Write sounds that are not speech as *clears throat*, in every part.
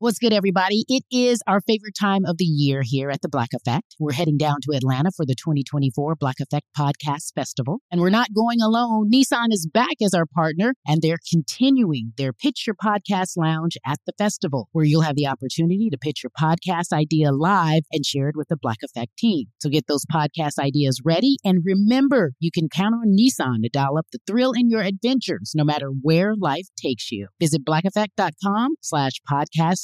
What's good, everybody? It is our favorite time of the year here at the Black Effect. We're heading down to Atlanta for the 2024 Black Effect Podcast Festival. And we're not going alone. Nissan is back as our partner, and they're continuing their Pitch Your Podcast Lounge at the festival, where you'll have the opportunity to pitch your podcast idea live and share it with the Black Effect team. So get those podcast ideas ready. And remember, you can count on Nissan to dial up the thrill in your adventures, no matter where life takes you. Visit blackeffect.com slash podcast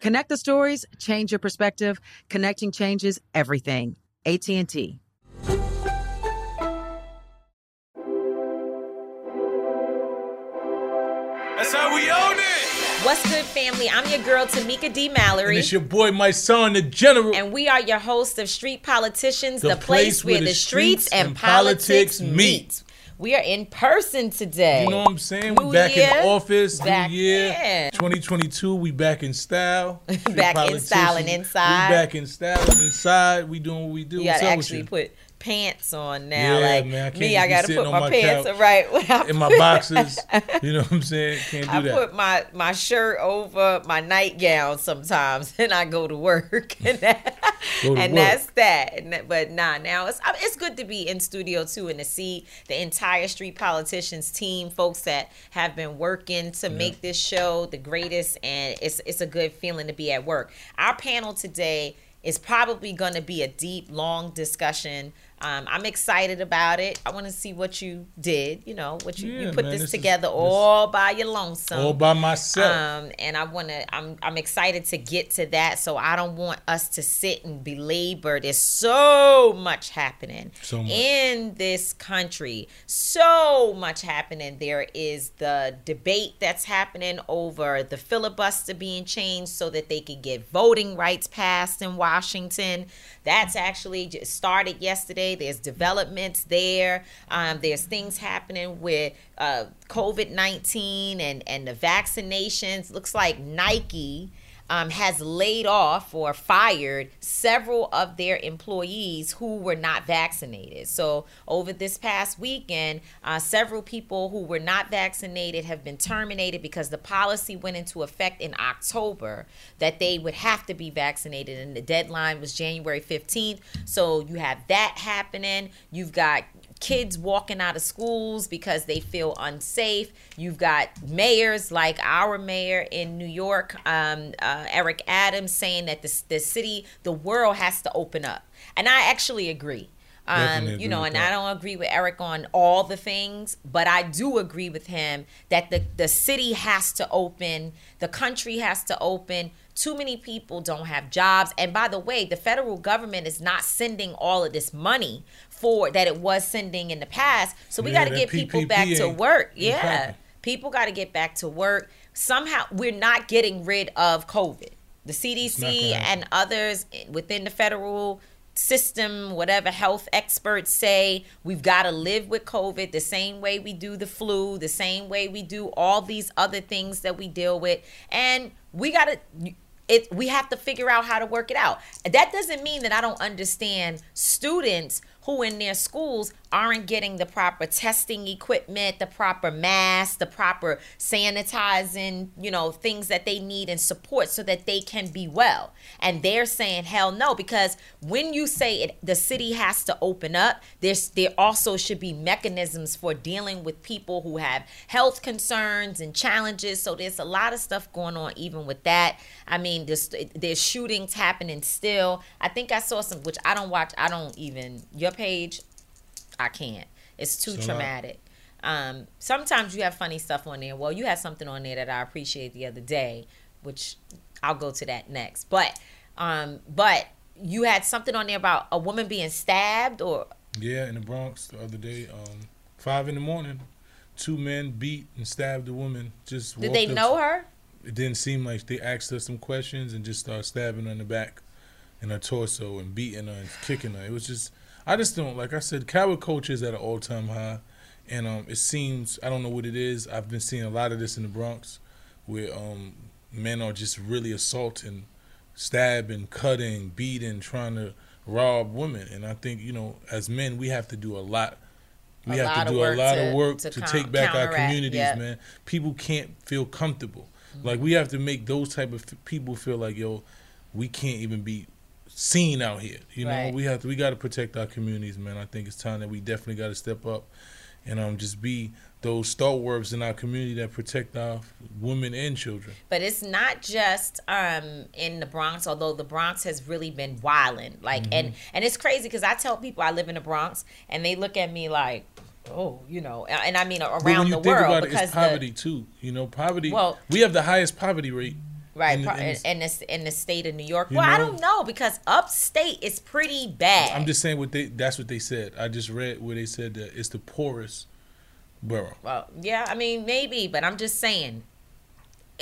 Connect the stories, change your perspective. Connecting changes everything. AT&T. That's how we own it. What's good, family? I'm your girl, Tamika D. Mallory. And it's your boy, my son, the general. And we are your hosts of Street Politicians, the, the place, place, where, the streets, and, and politics, politics meet. We are in person today. You know what I'm saying? New we back year, in office. Back, new year. Yeah. 2022, we back in style. *laughs* back in style and inside. We back in style and inside. We doing what we do. You gotta actually put pants on now. Yeah, like man, I me, I gotta put my, my pants right in my boxes. *laughs* You know what I'm saying? Can't do I that. I put my my shirt over my nightgown sometimes, *laughs* and I go to work, *laughs* and, that, to and work. that's that. And, but nah, now it's it's good to be in studio too, and to see the entire Street Politicians team, folks that have been working to yeah. make this show the greatest, and it's it's a good feeling to be at work. Our panel today is probably going to be a deep, long discussion um, I'm excited about it. I want to see what you did. You know, what you, yeah, you put man, this, this, together is, all by your lonesome, all by myself. Um, and I want to. I'm I'm excited to get to that. So I don't want us to sit and belabor. There's so much happening so much. in this country. So much happening. There is the debate that's happening over the filibuster being changed so that they could get voting rights passed in Washington. That's actually just started yesterday. There's developments there. Um, there's things happening with uh, COVID 19 and, and the vaccinations. Looks like Nike um, has laid off or fired several of their employees who were not vaccinated. So, over this past weekend, uh, several people who were not vaccinated have been terminated because the policy went into effect in October that they would have to be vaccinated, and the deadline was January 15th. So, you have that happening. You've got kids walking out of schools because they feel unsafe. You've got mayors like our mayor in New York, um, uh, Eric Adams, saying that the, the city, the world has to open up. And I actually agree. Um, you know, and that. I don't agree with Eric on all the things, but I do agree with him that the, the city has to open, the country has to open. Too many people don't have jobs. And by the way, the federal government is not sending all of this money for that it was sending in the past. So we yeah, got to get people PPP back to work. Yeah. People got to get back to work. Somehow we're not getting rid of COVID. The CDC and others within the federal system, whatever health experts say, we've got to live with COVID the same way we do the flu, the same way we do all these other things that we deal with. And we got to it we have to figure out how to work it out. That doesn't mean that I don't understand students who in their schools aren't getting the proper testing equipment, the proper masks, the proper sanitizing, you know, things that they need and support so that they can be well. And they're saying hell no because when you say it the city has to open up, there's there also should be mechanisms for dealing with people who have health concerns and challenges. So there's a lot of stuff going on even with that. I mean, there's there's shootings happening still. I think I saw some which I don't watch. I don't even your page, I can't. It's too so traumatic. Um, sometimes you have funny stuff on there. Well, you had something on there that I appreciate the other day, which I'll go to that next. But um, but you had something on there about a woman being stabbed or yeah, in the Bronx the other day, um, five in the morning, two men beat and stabbed a woman. Just did they know her? It didn't seem like they asked her some questions and just started stabbing her in the back, in her torso, and beating her and kicking her. It was just I just don't like I said, coward culture is at an all time high, and um, it seems I don't know what it is. I've been seeing a lot of this in the Bronx, where um, men are just really assaulting, stabbing, cutting, beating, trying to rob women. And I think you know, as men, we have to do a lot. We a have to do a lot to, of work to, to com- take back our communities, yep. man. People can't feel comfortable. Mm-hmm. Like we have to make those type of f- people feel like, yo, we can't even be seen out here. You know, we have to, we got to protect our communities, man. I think it's time that we definitely got to step up and um just be those stalwarts in our community that protect our women and children. But it's not just um in the Bronx, although the Bronx has really been wilding. Like mm-hmm. and and it's crazy because I tell people I live in the Bronx and they look at me like oh, you know, and I mean around the world it, because poverty the, too. You know, poverty. Well, we have the highest poverty rate Right, in, in, in, the, in the state of New York. Well, know, I don't know because upstate is pretty bad. I'm just saying what they. That's what they said. I just read where they said that it's the poorest borough. Well, yeah, I mean maybe, but I'm just saying.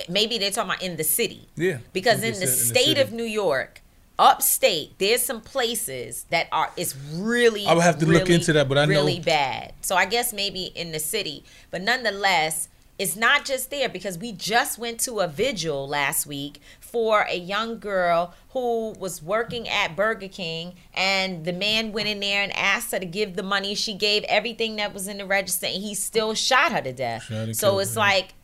Maybe they're talking about in the city. Yeah. Because in the state the of New York, upstate, there's some places that are it's really. I would have to really, look into that, but I really know really bad. So I guess maybe in the city, but nonetheless it's not just there because we just went to a vigil last week for a young girl who was working at Burger King and the man went in there and asked her to give the money. She gave everything that was in the register and he still shot her to death. So it's like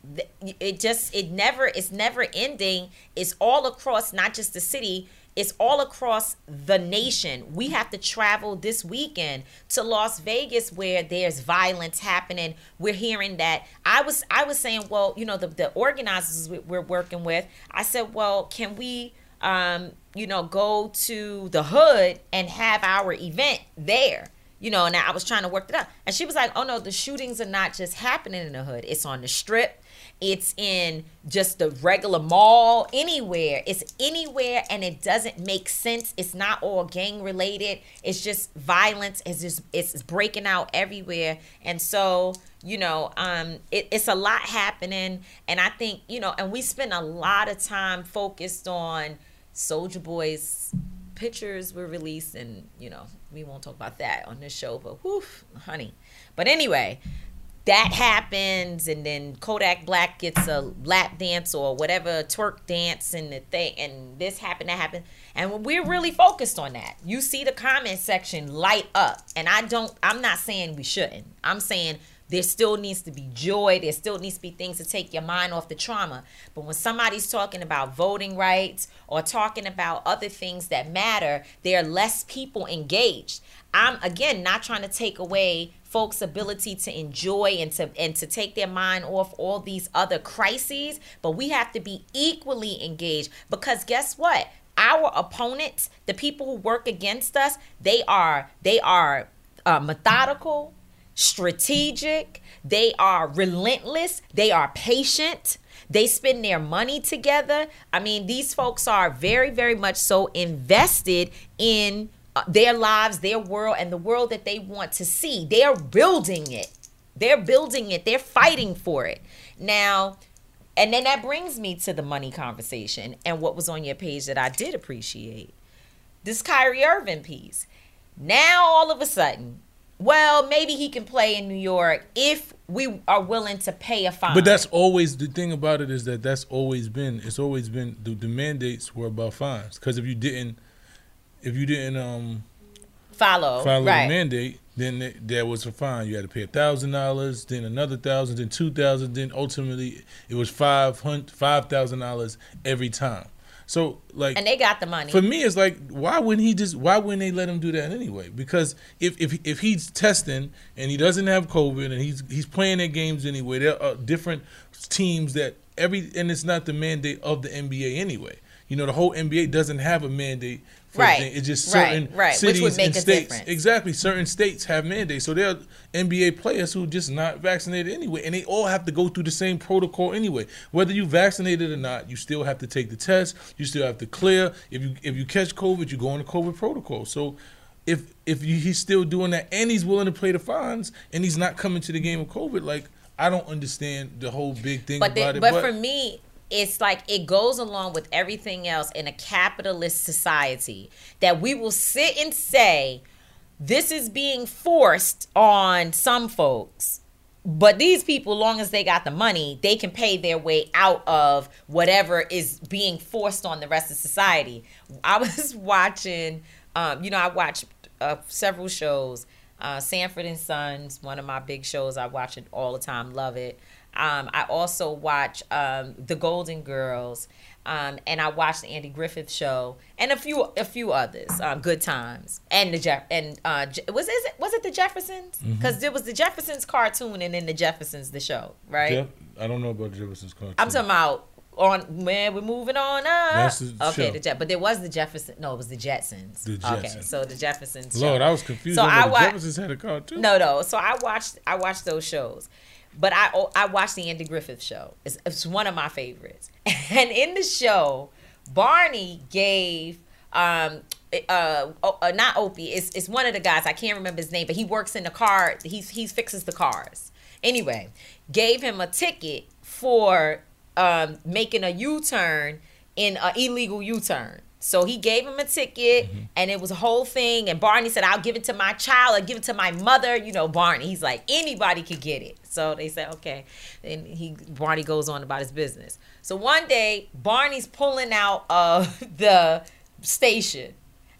it just it never it's never ending. It's all across not just the city it's all across the nation. We have to travel this weekend to Las Vegas where there's violence happening. We're hearing that. I was I was saying, well, you know, the, the organizers we're working with, I said, well, can we um, you know, go to the hood and have our event there? You know, and I was trying to work it out. And she was like, oh no, the shootings are not just happening in the hood. It's on the strip it's in just the regular mall, anywhere. It's anywhere and it doesn't make sense. It's not all gang related. It's just violence. It's just it's breaking out everywhere. And so, you know, um, it, it's a lot happening. And I think, you know, and we spend a lot of time focused on Soldier Boy's pictures were released and, you know, we won't talk about that on this show, but whew, honey. But anyway, that happens and then Kodak Black gets a lap dance or whatever twerk dance and the thing and this happened that happened. And we're really focused on that. You see the comment section light up and I don't I'm not saying we shouldn't. I'm saying there still needs to be joy. There still needs to be things to take your mind off the trauma. But when somebody's talking about voting rights or talking about other things that matter there are less people engaged. I'm again not trying to take away folks' ability to enjoy and to and to take their mind off all these other crises, but we have to be equally engaged because guess what? Our opponents, the people who work against us, they are they are uh, methodical, strategic, they are relentless, they are patient. They spend their money together. I mean, these folks are very, very much so invested in uh, their lives, their world, and the world that they want to see. They're building it. They're building it. They're fighting for it. Now, and then that brings me to the money conversation and what was on your page that I did appreciate. This Kyrie Irving piece. Now, all of a sudden, well, maybe he can play in New York if we are willing to pay a fine. But that's always the thing about it is that that's always been it's always been the, the mandates were about fines because if you didn't if you didn't um follow, follow right. the mandate, then th- there was a fine. You had to pay a thousand dollars, then another thousand, then two thousand, then ultimately it was five hundred five thousand dollars every time. So like and they got the money. for me, it's like why wouldn't he just why wouldn't they let him do that anyway? Because if if if he's testing and he doesn't have COVID and he's he's playing their games anyway, there are different teams that every and it's not the mandate of the NBA anyway. You know, the whole NBA doesn't have a mandate. Right. thing. It's just Right, certain right, which cities would make and a states. difference. Exactly, certain states have mandates, so there are NBA players who are just not vaccinated anyway, and they all have to go through the same protocol anyway. Whether you vaccinated or not, you still have to take the test. You still have to clear. If you if you catch COVID, you go on the COVID protocol. So. If if you, he's still doing that and he's willing to pay the fines and he's not coming to the game of COVID, like I don't understand the whole big thing but about the, it. but for me it's like it goes along with everything else in a capitalist society that we will sit and say this is being forced on some folks. But these people long as they got the money they can pay their way out of whatever is being forced on the rest of society. I *laughs* was watching um, you know i watched uh, several shows. Uh, sanford and sons one of my big shows. I watch it all the time. Love it um, I also watch um, The Golden Girls, um, and I watch the Andy Griffith Show, and a few a few others. Um, Good Times, and the Jeff and uh, was is it was it the Jeffersons? Because there was the Jeffersons cartoon, and then the Jeffersons the show, right? I don't know about Jefferson's cartoon. I'm talking about on man, we're moving on up. The okay, show. the Jet, but there was the Jefferson. No, it was the Jetsons. The Okay, Jetsons. so the Jeffersons. Lord, show. I was confused. So I, I wa- the Jeffersons had a cartoon. No, no. So I watched I watched those shows. But I oh, I watched the Andy Griffith show. It's, it's one of my favorites. *laughs* And in the show, Barney gave um uh, oh, uh not Opie. It's it's one of the guys. I can't remember his name, but he works in the car. He's he fixes the cars. Anyway, gave him a ticket for um making a U-turn in an illegal U-turn. So he gave him a ticket Mm-hmm. and it was a whole thing. And Barney said, I'll give it to my child, I'll give it to my mother. You know, Barney. He's like, anybody could get it. So they said, okay. And he Barney goes on about his business. So one day, Barney's pulling out of *laughs* the station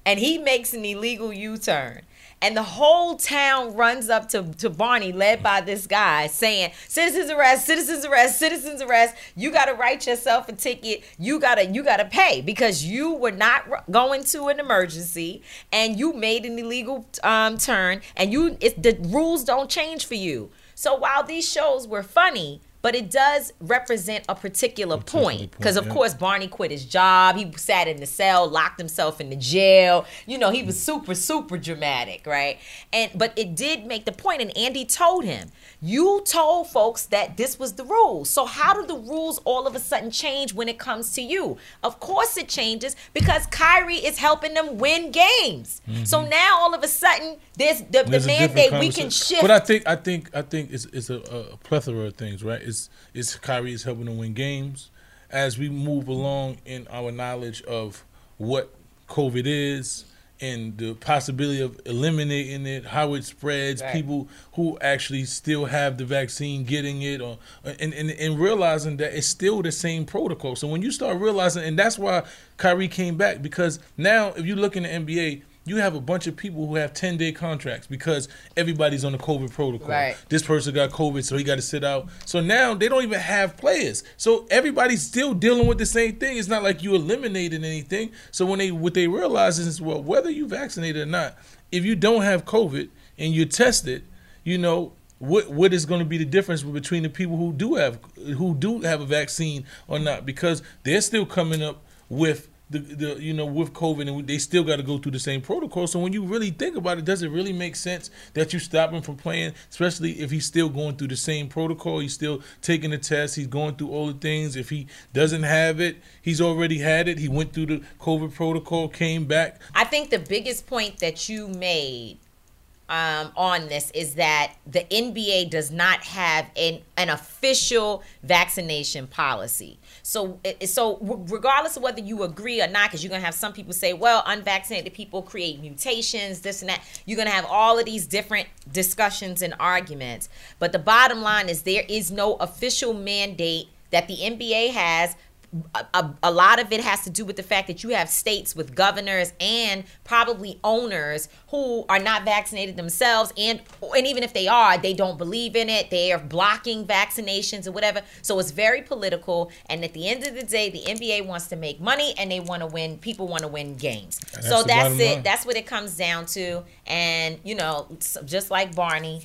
and he makes an illegal U-turn. And the whole town runs up to, to Barney, led by this guy, saying, "Citizens arrest! Citizens arrest! Citizens arrest! You got to write yourself a ticket. You gotta you gotta pay because you were not going to an emergency and you made an illegal um, turn, and you it, the rules don't change for you. So while these shows were funny." But it does represent a particular point point, because, of yeah. course, Barney quit his job. He sat in the cell, locked himself in the jail. You know, he was super, super dramatic, right? And but it did make the point, and Andy told him, "You told folks that this was the rule So how do the rules all of a sudden change when it comes to you? Of course, it changes because Kyrie is helping them win games. So now all of a sudden, there's the, the Mm-hmm. There's a different mandate we can shift. But I think I think I think it's it's a, a plethora of things, right? It's it's Kyrie is helping to win games as we move along in our knowledge of what COVID is and the possibility of eliminating it, how it spreads, Right. people who actually still have the vaccine getting it, or and, and and realizing that it's still the same protocol. So when you start realizing, and that's why Kyrie came back because now if you look in the NBA. You have a bunch of people who have 10 day contracts because everybody's on the COVID protocol. Right. This person got COVID, so he got to sit out. So now they don't even have players. So everybody's still dealing with the same thing. It's not like you eliminated anything. So when they what they realize is well, whether you vaccinated or not, if you don't have COVID and you're tested, you know what what is going to be the difference between the people who do have who do have a vaccine or not because they're still coming up with the, the you know with COVID and they still got to go through the same protocol. So when you really think about it, does it really make sense that you stop him from playing, especially if he's still going through the same protocol? He's still taking the test. He's going through all the things. If he doesn't have it, he's already had it. He went through the COVID protocol, came back. I think the biggest point that you made um, on this is that the NBA does not have an, an official vaccination policy. So, so regardless of whether you agree or not, because you're gonna have some people say, "Well, unvaccinated people create mutations, this and that." You're gonna have all of these different discussions and arguments. But the bottom line is there is no official mandate that the NBA has a, a, a lot of it has to do with the fact that you have states with governors and probably owners who are not vaccinated themselves, and and even if they are, they don't believe in it. They are blocking vaccinations or whatever. So it's very political. And at the end of the day, the NBA wants to make money and they want to win. People want to win games. And so that's that's it. line. That's what it comes down to. And you know, just like Barney,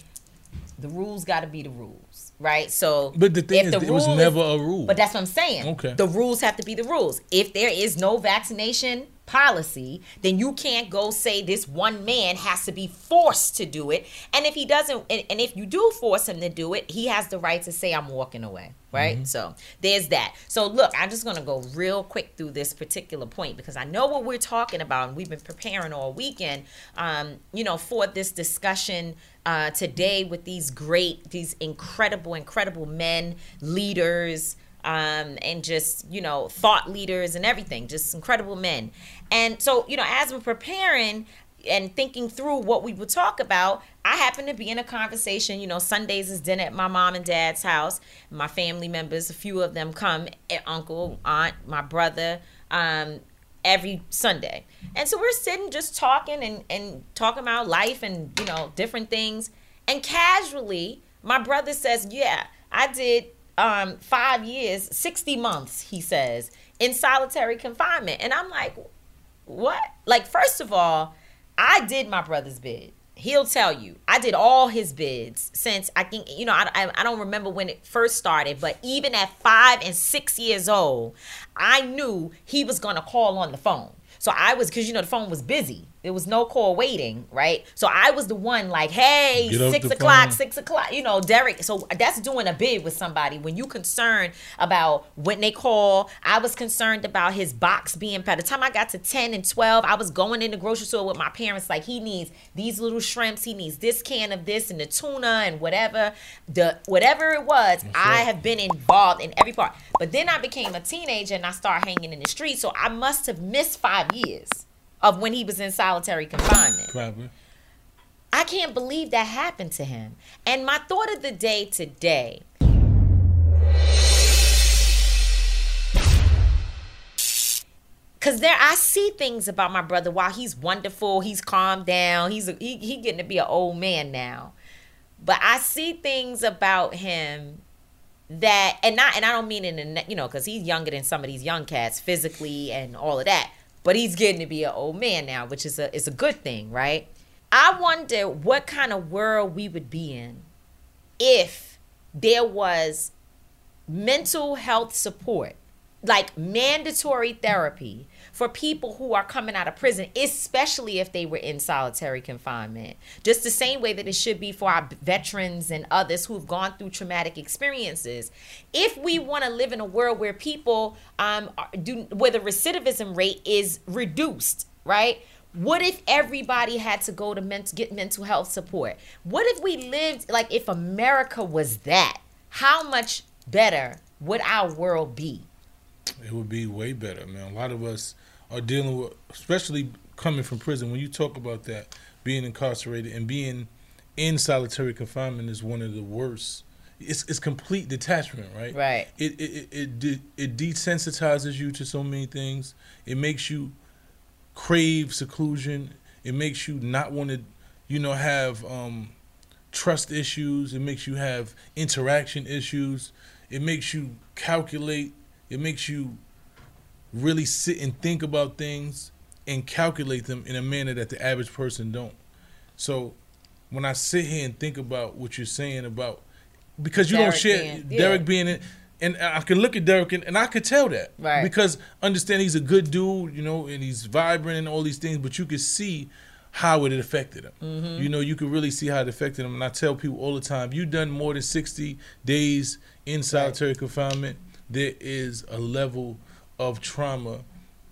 the rules got to be the rules, right? So, But the thing if is, it was never a rule. But that's what I'm saying. Okay. The rules have to be the rules. If there is no vaccination policy, then you can't go say this one man has to be forced to do it. And if he doesn't, and, and if you do force him to do it, he has the right to say, I'm walking away. Right? So there's that. So look, I'm just gonna go real quick through this particular point because I know what we're talking about, and we've been preparing all weekend, um, you know, for this discussion uh, today with these great, these incredible, incredible men, leaders, um, and just you know thought leaders and everything just incredible men. And so you know as we're preparing and thinking through what we would talk about i happen to be in a conversation you know sundays is dinner at my mom and dad's house. My family members a few of them come eh, uncle aunt my brother um, every sunday. And so we're sitting just talking and, and talking about life and you know different things. And casually my brother says yeah i did um, five years, 60 months, he says, in solitary confinement. And I'm like, what? Like, first of all, I did my brother's bid. He'll tell you, I did all his bids since I think, you know, I, I, I don't remember when it first started, but even at five and six years old, I knew he was going to call on the phone. So I was, because, you know, the phone was busy. There was no call waiting, right? So I was the one like, hey, Get six o'clock, phone. six o'clock. You know, Derek. So that's doing a bid with somebody. When you concerned about when they call, I was concerned about his box being By the time I got to ten and twelve, I was going in the grocery store with my parents. Like he needs these little shrimps. He needs this can of this and the tuna and whatever the whatever it was. I have been involved in every part. But then I became a teenager and I started hanging in the street. So I must have missed five years of when he was in solitary confinement. Probably. I can't believe that happened to him. And my thought of the day today Cause there, I see things about my brother. While he's wonderful, he's calmed down. He's a, he he getting to be an old man now, but I see things about him that, and not, and I don't mean in the ne- you know, cause he's younger than some of these young cats physically and all of that. But he's getting to be an old man now, which is a is a good thing, right? I wonder what kind of world we would be in if there was mental health support, like mandatory therapy for people who are coming out of prison, especially if they were in solitary confinement. Just the same way that it should be for our veterans and others who've gone through traumatic experiences. If we want to live in a world where people um do where the recidivism rate is reduced, right? What if everybody had to go to ment- get mental health support? What if we lived like if America was that? How much better would our world be? It would be way better, man. A lot of us are dealing with, especially coming from prison. When you talk about that, being incarcerated and being in solitary confinement is one of the worst. It's it's complete detachment, right? Right. It it it it, it desensitizes you to so many things. It makes you crave seclusion. It makes you not want to, you know, have um, trust issues. It makes you have interaction issues. It makes you calculate. It makes you really sit and think about things and calculate them in a manner that the average person don't. So when I sit here and think about what you're saying about because you Derek don't share being- yeah. Derek being in and I can look at Derek and, and I could tell that. Right. Because understand he's a good dude, you know, and he's vibrant and all these things, but you could see how it affected him. Mm-hmm. You know, you could really see how it affected him. And I tell people all the time, you've done more than 60 days in solitary confinement, there is a level of trauma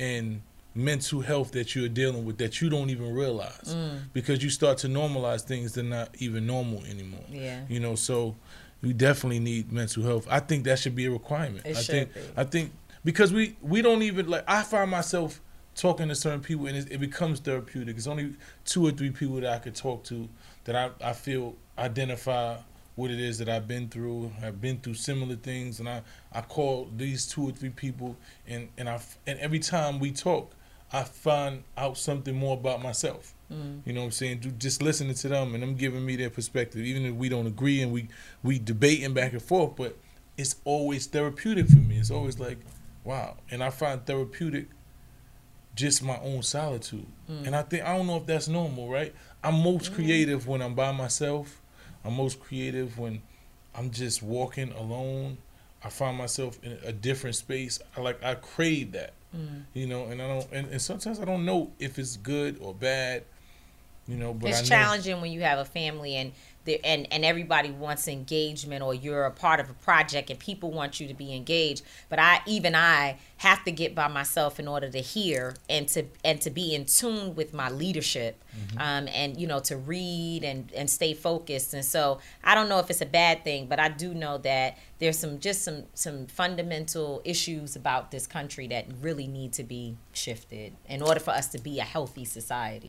and mental health that you're dealing with that you don't even realize Mm. because you start to normalize things that are not even normal anymore. Yeah. You know, so we definitely need mental health. I think that should be a requirement. It I should think be. I think because we we don't even like I find myself talking to certain people and it, it becomes therapeutic. It's only two or three people that I could talk to that I, I feel identify what it is that I've been through. I've been through similar things, and I I call these two or three people, and and I and every time we talk, I find out something more about myself. Mm. You know what I'm saying? Just listening to them and them giving me their perspective, even if we don't agree and we we debating back and forth, but it's always therapeutic for me. It's always like, wow, and I find therapeutic just my own solitude. Mm. And I think I don't know if that's normal, right? I'm most mm. creative when I'm by myself. I'm most creative when I'm just walking alone. I find myself in a different space. I like I crave that. Mm. You know, and I don't and, and sometimes I don't know if it's good or bad. You know, but it's challenging when you have a family and and and everybody wants engagement or you're a part of a project and people want you to be engaged. But i even i have to get by myself in order to hear and to and to be in tune with my leadership mm-hmm. um, and you know to read and and stay focused. And so i don't know if it's a bad thing but i do know that there's some just some some fundamental issues about this country that really need to be shifted in order for us to be a healthy society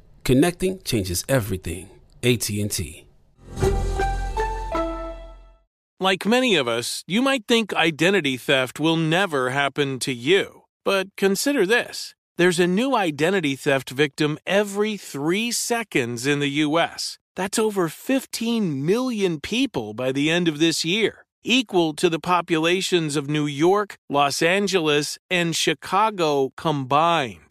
Connecting changes everything. AT&T. Like many of us, you might think identity theft will never happen to you. But consider this. There's a new identity theft victim every 3 seconds in the US. That's over 15 million people by the end of this year, equal to the populations of New York, Los Angeles, and Chicago combined.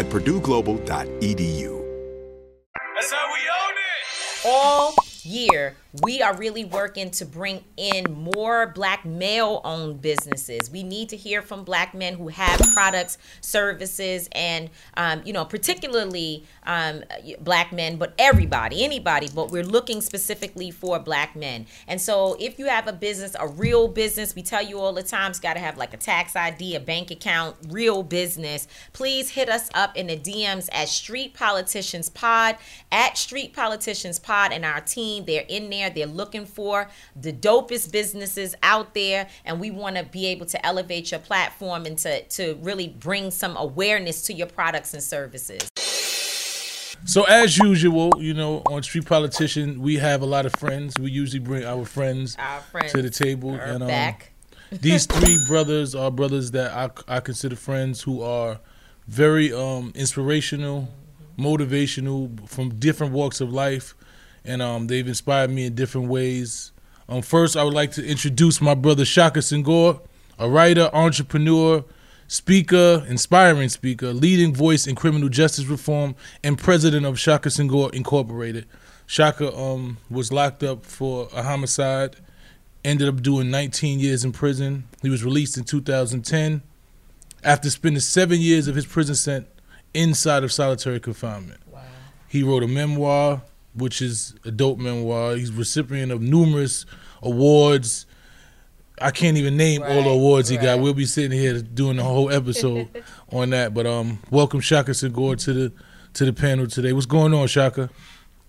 at purdueglobal.edu. That's how we own it! All year, we are really working to bring in more black male owned businesses. We need to hear from black men who have products, services, and, um, you know, particularly um, black men, but everybody, anybody, but we're looking specifically for black men. And so if you have a business, a real business, we tell you all the time, it's got to have like a tax ID, a bank account, real business. Please hit us up in the DMs at Street Politicians Pod, at Street Politicians Pod, and our team, they're in there. They're looking for the dopest businesses out there, and we want to be able to elevate your platform and to, to really bring some awareness to your products and services. So as usual, you know, on Street Politician, we have a lot of friends. We usually bring our friends, our friends to the table. And um, back. *laughs* these three brothers are brothers that I, I consider friends who are very um, inspirational, motivational from different walks of life, and um, they've inspired me in different ways. Um, first, I would like to introduce my brother Shaka Senghor, a writer, entrepreneur, speaker, inspiring speaker, leading voice in criminal justice reform, and president of Shaka Senghor Incorporated. Shaka um, was locked up for a homicide, ended up doing 19 years in prison. He was released in 2010 after spending seven years of his prison sentence inside of solitary confinement. Wow. He wrote a memoir, which is a dope memoir. He's recipient of numerous awards. I can't even name right, all the awards right. he got. We'll be sitting here doing the whole episode *laughs* on that. But um, welcome Shaka Senghor to the to the panel today. What's going on, Shaka?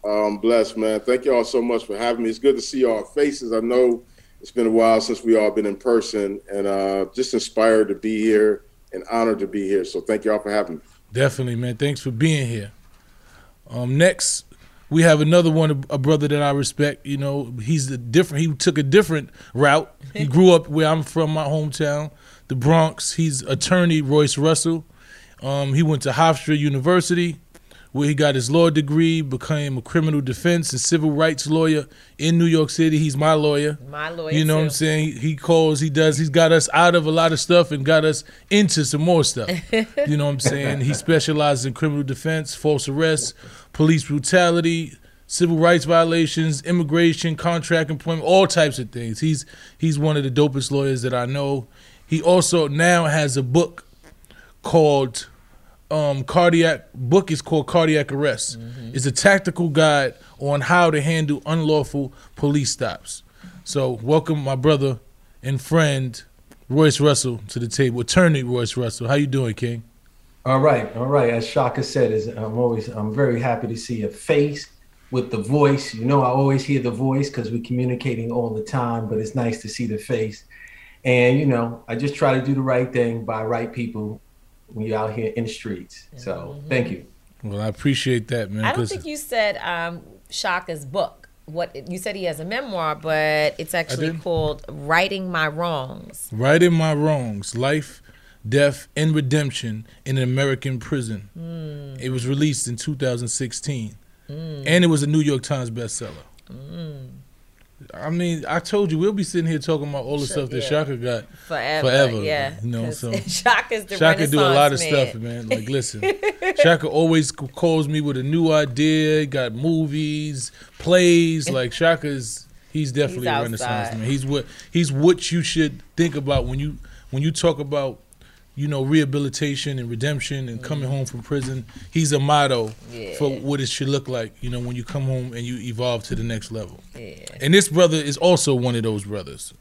I'm blessed, man. Thank you all so much for having me. It's good to see all faces. I know it's been a while since we all been in person, and uh, just inspired to be here and honored to be here. So thank you all for having me. Definitely, man. Thanks for being here. Um, next, we have another one, a brother that I respect. You know, he's a different. He took a different route. He grew up where I'm from, my hometown, the Bronx. He's attorney Royce Russell. Um, he went to Hofstra University where he got his law degree, became a criminal defense and civil rights lawyer in New York City. He's my lawyer. My lawyer. You know too. what I'm saying? He, he, calls, he does, he's got us out of a lot of stuff and got us into some more stuff. *laughs* you know what I'm saying? He specializes in criminal defense, false arrests, police brutality, civil rights violations, immigration, contract employment, all types of things. He's he's one of the dopest lawyers that I know. He also now has a book called um, cardiac book is called Cardiac Arrest. Mm-hmm. It's a tactical guide on how to handle unlawful police stops. So, welcome my brother and friend Royce Russell to the table. Attorney Royce Russell, how you doing, King? All right, all right. As Shaka said, is I'm always I'm very happy to see a face with the voice. You know, I always hear the voice because we're communicating all the time, but it's nice to see the face. And you know, I just try to do the right thing by right people when you're out here in the streets. So mm-hmm. thank you. Well, I appreciate that, man. I don't think you said um, Shaka's book. What you said he has a memoir, but it's actually called "Writing My Wrongs." Writing My Wrongs: Life, Death, and Redemption in an American Prison. Mm. It was released in 2016, mm. and it was a New York Times bestseller. Mm. I mean, I told you we'll be sitting here talking about all the stuff that yeah. Shaka got forever. Forever, yeah. You know, so *laughs* Shaka's the Shaka do a lot of man. stuff, man. Like, listen, *laughs* Shaka always calls me with a new idea. Got movies, plays. *laughs* Like Shaka's, he's definitely he's a renaissance man. He's what he's what you should think about when you when you talk about you know, rehabilitation and redemption and coming mm-hmm. home from prison. He's a motto yeah. for what it should look like, you know, when you come home and you evolve to the next level. Yeah. And this brother is also one of those brothers.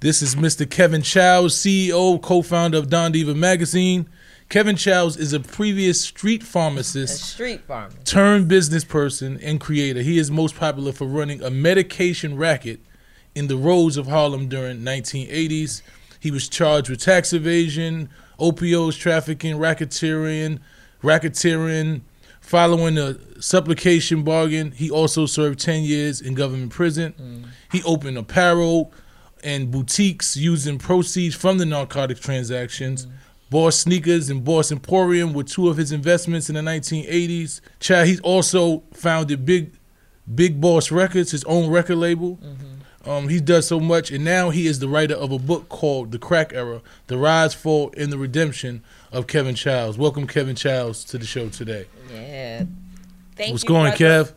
This is Mr. Kevin Chiles, CEO, co-founder of Don Diva Magazine. Kevin Chiles is a previous street pharmacist, a street pharmacist, turned business person and creator. He is most popular for running a medication racket in the roads of Harlem during 1980s he was charged with tax evasion, opioids trafficking, racketeering, racketeering. Following a supplication bargain, he also served 10 years in government prison. Mm. He opened apparel and boutiques using proceeds from the narcotic transactions. Mm. Boss Sneakers and Boss Emporium were two of his investments in the 1980s. Chad, he's also founded Big Big Boss Records, his own record label. Mm-hmm. Um, he does so much, and now he is the writer of a book called The Crack Era: The Rise, Fall, and the Redemption of Kevin Chiles. Welcome, Kevin Chiles, to the show today. Yeah. Thank you. What's you, going, brother. Kev?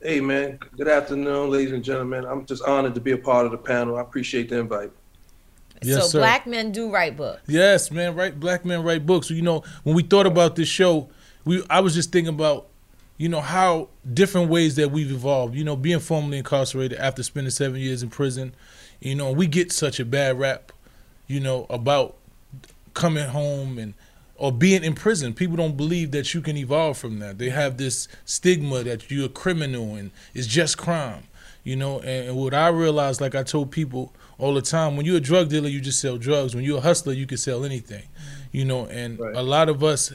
Hey, man. Good afternoon, ladies and gentlemen. I'm just honored to be a part of the panel. I appreciate the invite. Yes, so sir. black men do write books. Yes, man. Right, black men write books. You know, when we thought about this show, we I was just thinking about you know how different ways that we've evolved. You know, being formerly incarcerated after spending seven years in prison, you know, we get such a bad rap, you know, about coming home and or being in prison. People don't believe that you can evolve from that. They have this stigma that you're a criminal and it's just crime. You know, and, and what I realized, like I told people all the time, when you're a drug dealer, you just sell drugs. When you're a hustler, you can sell anything. You know, and right. a lot of us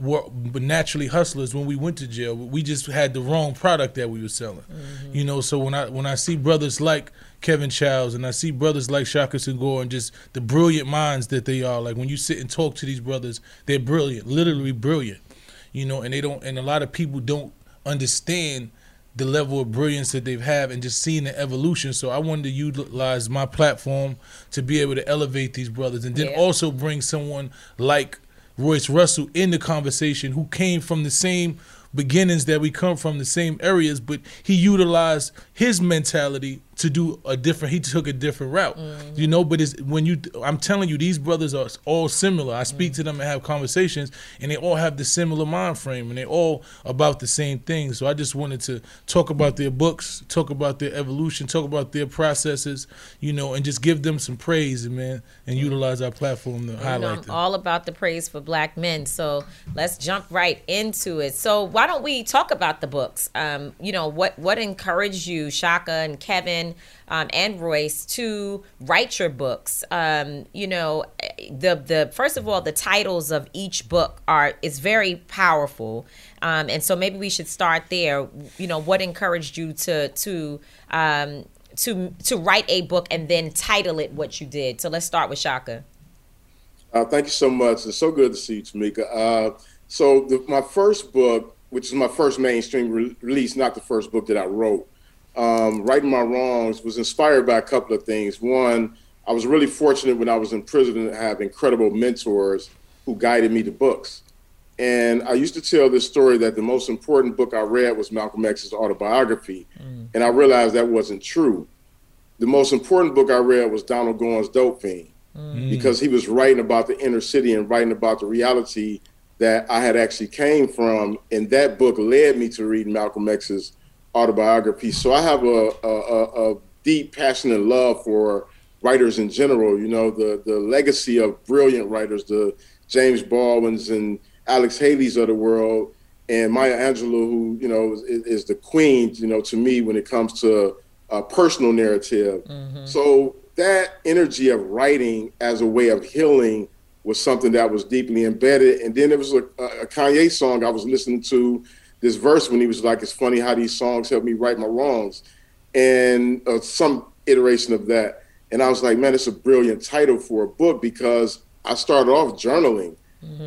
were naturally hustlers when we went to jail. We just had the wrong product that we were selling. Mm-hmm. You know, so when I when I see brothers like Kevin Chiles and I see brothers like Shaka Senghor and just the brilliant minds that they are, like when you sit and talk to these brothers, they're brilliant, literally brilliant. you know, and they don't, and a lot of people don't understand the level of brilliance that they've had and just seeing the evolution. So I wanted to utilize my platform to be able to elevate these brothers and then Yeah. also bring someone like Royce Russell in the conversation who came from the same beginnings that we come from the same areas, but he utilized his mentality to do a different. He took a different route, you know. But it's when you, I'm telling you, these brothers are all similar. I speak to them and have conversations, and they all have the similar mind frame, and they all about the same thing. So I just wanted to talk about their books, talk about their evolution, talk about their processes, you know, and just give them some praise, man, and utilize our platform to You know, highlight I'm them. all about the praise for black men. So let's jump right into it. So why don't we talk about the books? Um, you know, what what encouraged you, Shaka and Kevin um, and Royce, to write your books? Um, you know, the the first of all, the titles of each book are is very powerful. Um, and so maybe we should start there. You know, what encouraged you to to um, to to write a book and then title it what you did? So let's start with Shaka. Uh, thank you so much. It's so good to see you, Tamika. Uh, so the, my first book, which is my first mainstream re- release, not the first book that I wrote, um, Writing My Wrongs, was inspired by a couple of things. One, I was really fortunate when I was in prison to have incredible mentors who guided me to books. And I used to tell this story that the most important book I read was Malcolm X's autobiography. And I realized that wasn't true. The most important book I read was Donald Goines' Dope Fiend because he was writing about the inner city and writing about the reality that I had actually came from. And that book led me to read Malcolm X's autobiography. So I have a, a, a, a deep, passionate love for writers in general. You know, the the legacy of brilliant writers, the James Baldwin's and Alex Haley's of the world, and Maya Angelou, who you know is, is the queen. You know, to me when it comes to a personal narrative. Mm-hmm. So that energy of writing as a way of healing was something that was deeply embedded. And then there was a, a Kanye song I was listening to this verse when he was like, "It's funny how these songs help me right my wrongs," and uh, some iteration of that. And I was like, "Man, it's a brilliant title for a book because I started off journaling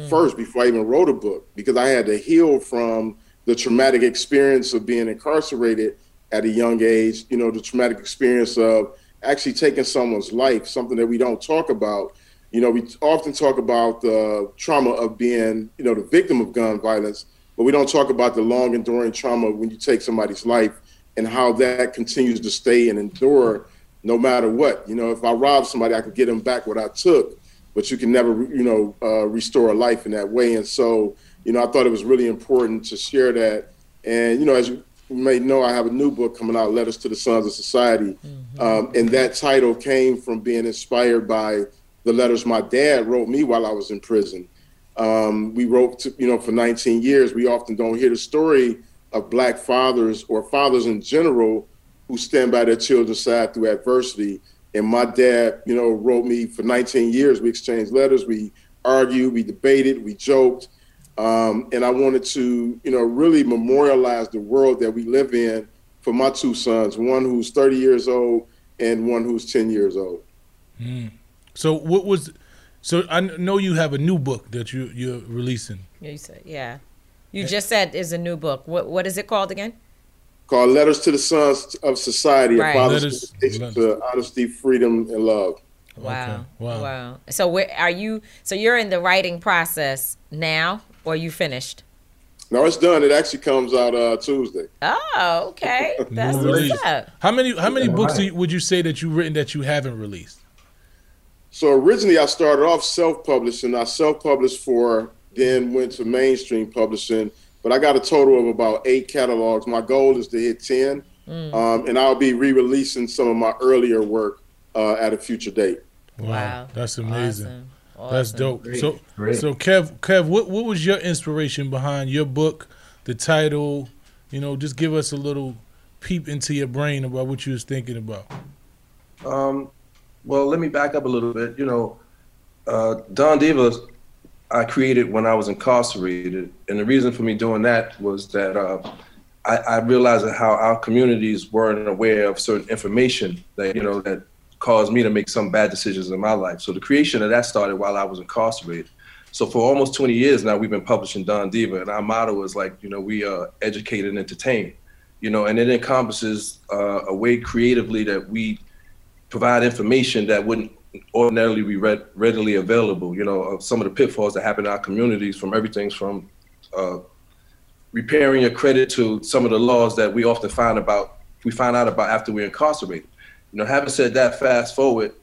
first before I even wrote a book because I had to heal from the traumatic experience of being incarcerated at a young age. You know, the traumatic experience of actually taking someone's life, something that we don't talk about. You know, we often talk about the trauma of being, you know, the victim of gun violence, but we don't talk about the long enduring trauma when you take somebody's life and how that continues to stay and endure no matter what. You know, if I rob somebody, I could get them back what I took, but you can never, you know, uh, restore a life in that way. And so, you know, I thought it was really important to share that. And, you know, as you may know, I have a new book coming out, Letters to the Sons of Society. Um, and that title came from being inspired by the letters my dad wrote me while I was in prison. Um, we wrote, to, you know, for 19 years. We often don't hear the story of black fathers or fathers in general who stand by their children's side through adversity. And my dad, you know, wrote me for 19 years. We exchanged letters, we argued, we debated, we joked. Um, and I wanted to, you know, really memorialize the world that we live in for my two sons, one who's 30 years old and one who's 10 years old. So what was? So I know you have a new book that you you're releasing. Yeah, you said, yeah. You just said is a new book. What what is it called again? Called Letters to the Sons of Society, Right. a father's Letters- to honesty, freedom, and love. Wow. Wow. Wow. So where are you so you're in the writing process now or you finished? No, it's done. It actually comes out uh, Tuesday. Oh, okay. *laughs* That's Release. what's up. How many how many books you, would you say that you've written that you haven't released? So originally, I started off self-publishing. I self-published for, then went to mainstream publishing. But I got a total of about eight catalogs. My goal is to hit ten, um, and I'll be re-releasing some of my earlier work uh, at a future date. Wow. that's amazing. Awesome. That's dope. Great, So great. so Kev Kev, what what was your inspiration behind your book, the title? You know, just give us a little peep into your brain about what you was thinking about. Um, well, let me back up a little bit. You know, uh, Don Diva, I created when I was incarcerated, and the reason for me doing that was that uh, I, I realized how our communities weren't aware of certain information that you know that caused me to make some bad decisions in my life. So the creation of that started while I was incarcerated. So for almost 20 years now, we've been publishing Don Diva, and our motto is like, you know, we uh, educate and entertain, you know, and it encompasses uh, a way creatively that we provide information that wouldn't ordinarily be read, readily available. You know, of some of the pitfalls that happen in our communities, from everything from uh, repairing your credit to some of the laws that we often find about we find out about after we're incarcerated. You know, having said that, fast forward,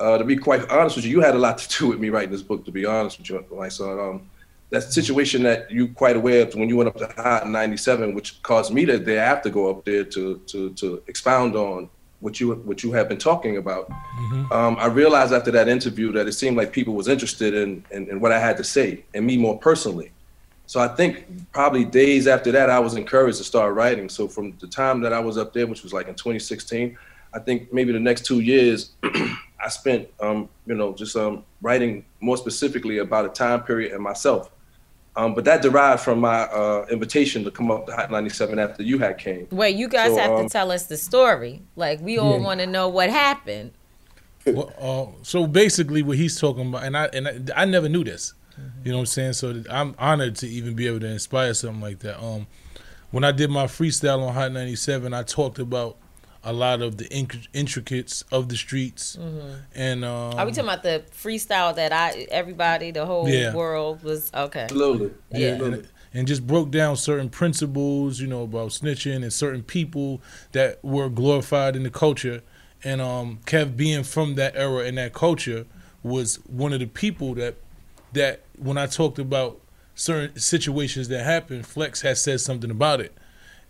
uh, to be quite honest with you, you had a lot to do with me writing this book. To be honest with you, my son, um, that situation that you quite aware of when you went up to in '97, which caused me to thereafter go up there to to to expound on what you what you have been talking about. Mm-hmm. Um, I realized after that interview that it seemed like people was interested in, in, in what I had to say and me more personally. So I think probably days after that, I was encouraged to start writing. So from the time that I was up there, which was like in 2016, I think maybe the next two years, *clears throat* I spent, um, you know, just um, writing more specifically about a time period and myself. Um, but that derived from my uh, invitation to come up to Hot 97 after you had came. Wait, you guys so, have to um, tell us the story. Like we all yeah. want to know what happened. Well, uh, so basically, what he's talking about, and I and I, I never knew this. You know what I'm saying? So I'm honored to even be able to inspire something like that. Um, when I did my freestyle on Hot 97, I talked about a lot of the intricates of the streets. Mm-hmm. And um, are we talking about the freestyle that I everybody, the whole yeah. world was okay? Absolutely, yeah. yeah. And, and, just broke down certain principles, you know, about snitching and certain people that were glorified in the culture. And um, Kev, being from that era and that culture, was one of the people that that when I talked about certain situations that happened, Flex has said something about it,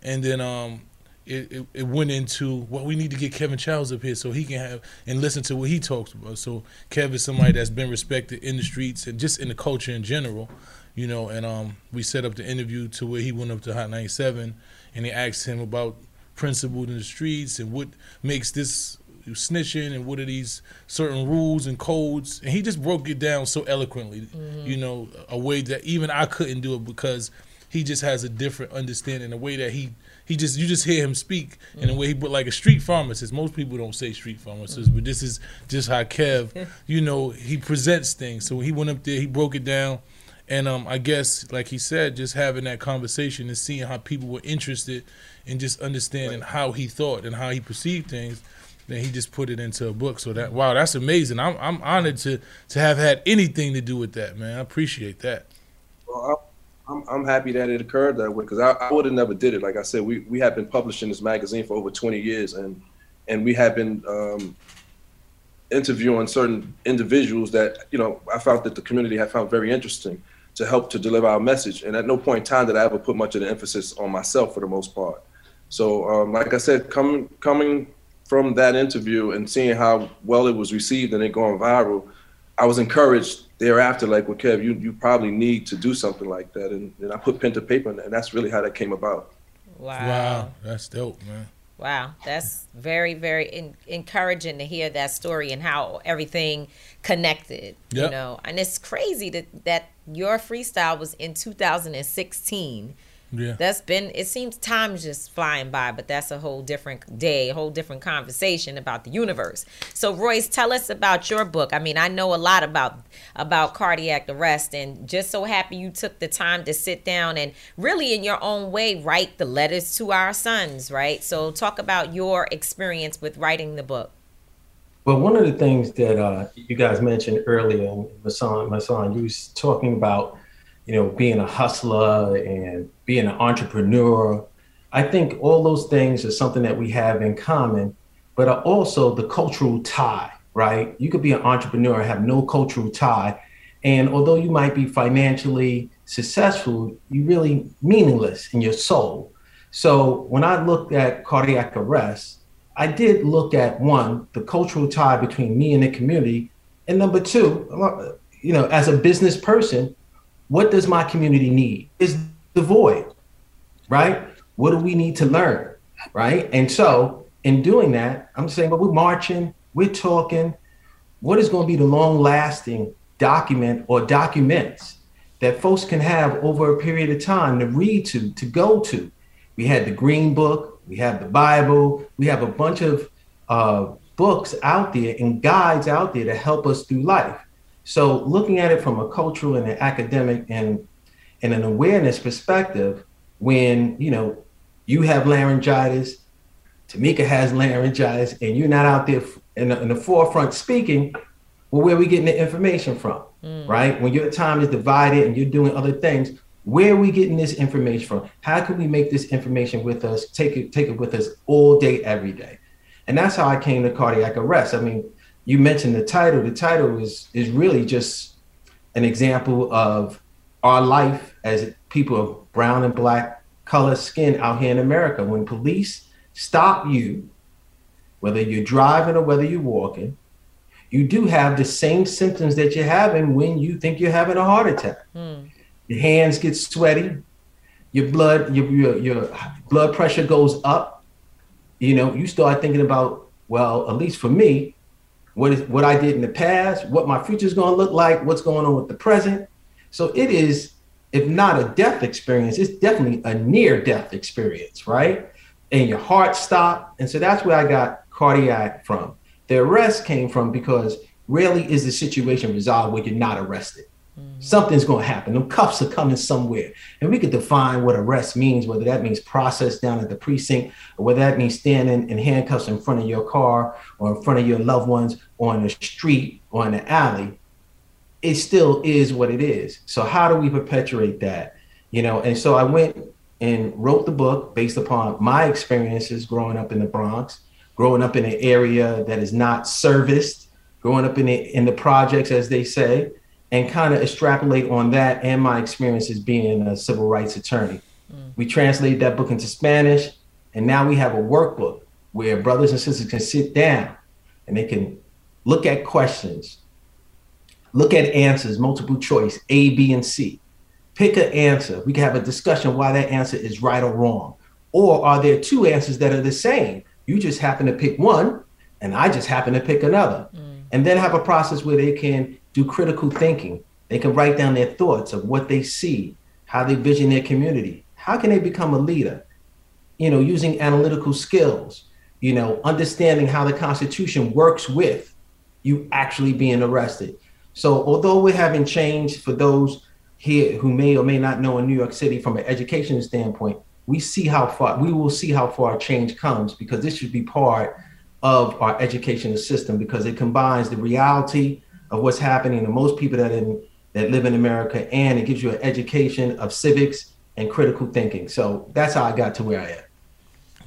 and then um, it, it, it, went into well, we need to get Kevin Chiles up here so he can have and listen to what he talks about. So Kev is somebody that's been respected in the streets and just in the culture in general, you know. And um, we set up the interview to where he went up to Hot 97 and they asked him about principles in the streets and what makes this snitching and what are these certain rules and codes and he just broke it down so eloquently mm-hmm. you know a way that even i couldn't do it because he just has a different understanding the way that he he just you just hear him speak mm-hmm. in a way he but like a street pharmacist most people don't say street pharmacist mm-hmm. but this is just how kev *laughs* you know he presents things so he went up there he broke it down and um, I guess, like he said, just having that conversation and seeing how people were interested in just understanding right. how he thought and how he perceived things, then he just put it into a book. So that wow, that's amazing. I'm I'm honored to to have had anything to do with that, man. I appreciate that. Well, I'm I'm happy that it occurred that way because I, I would have never did it. Like I said, we we have been publishing this magazine for over 20 years, and and we have been um, interviewing certain individuals that you know I found that the community had found very interesting to help to deliver our message. And at no point in time did I ever put much of the emphasis on myself for the most part. So, um, like I said, coming coming from that interview and seeing how well it was received and it going viral, I was encouraged thereafter, like, well, Kev, you, you probably need to do something like that. And, and I put pen to paper, and that's really how that came about. Wow. Wow. That's dope, man. Wow, that's very, very in- encouraging to hear that story and how everything connected. Yep. You know, and it's crazy that that your freestyle was in 2016 yeah. That's been it seems time's just flying by, but that's a whole different day, a whole different conversation about the universe. So Royce, tell us about your book. I mean, I know a lot about about cardiac arrest and just so happy you took the time to sit down and really in your own way write the letters to our sons, right? So talk about your experience with writing the book. Well, one of the things that uh, you guys mentioned earlier, Mysonne, Mysonne, you was talking about you know, being a hustler and being an entrepreneur. I think all those things are something that we have in common, but are also the cultural tie, right? You could be an entrepreneur have no cultural tie. And although you might be financially successful, you're really meaningless in your soul. So when I looked at cardiac arrest, I did look at one, the cultural tie between me and the community. And number two, you know, as a business person, what does my community need? Is the void, right? What do we need to learn, right? And so, in doing that, I'm saying, but we're marching, we're talking. What is going to be the long lasting document or documents that folks can have over a period of time to read to, to go to? We had the Green Book, we have the Bible, we have a bunch of uh, books out there and guides out there to help us through life. So looking at it from a cultural and an academic and and an awareness perspective, when you know you have laryngitis, Tamika has laryngitis, and you're not out there in the, in the forefront speaking, well, where are we getting the information from? Mm. Right? When your time is divided and you're doing other things, where are we getting this information from? How can we make this information with us, take it, take it with us all day, every day? And that's how I came to cardiac arrest. I mean, you mentioned the title. The title is is really just an example of our life as people of brown and black color skin out here in America. When police stop you, whether you're driving or whether you're walking, you do have the same symptoms that you're having when you think you're having a heart attack. Mm. Your hands get sweaty, your blood, your, your your blood pressure goes up. You know, you start thinking about, well, at least for me, what is what I did in the past, what my future is going to look like, what's going on with the present. So it is, if not a death experience, it's definitely a near death experience, right? And your heart stopped. And so that's where I got cardiac from. The arrest came from because rarely is the situation resolved where you're not arrested. Mm-hmm. Something's going to happen. Them cuffs are coming somewhere. And we could define what arrest means, whether that means process down at the precinct or whether that means standing in handcuffs in front of your car or in front of your loved ones or on the street or in the alley. It still is what it is. So, how do we perpetuate that? You know, and so I went and wrote the book based upon my experiences growing up in the Bronx, growing up in an area that is not serviced, growing up in the, in the projects, as they say and kind of extrapolate on that and my experiences being a civil rights attorney. Mm. We translated that book into Spanish, and now we have a workbook where brothers and sisters can sit down and they can look at questions, look at answers, multiple choice, A, B, and C. Pick an answer. We can have a discussion why that answer is right or wrong. Or are there two answers that are the same? You just happen to pick one, and I just happen to pick another. Mm. And then have a process where they can do critical thinking. They can write down their thoughts of what they see, how they vision their community. How can they become a leader? You know, using analytical skills, you know, understanding how the Constitution works with you actually being arrested. So, although we're having change for those here who may or may not know in New York City from an education standpoint, we see how far we will see how far change comes because this should be part of our educational system because it combines the reality of what's happening to most people that in that live in America, and it gives you an education of civics and critical thinking. So that's how I got to where I am.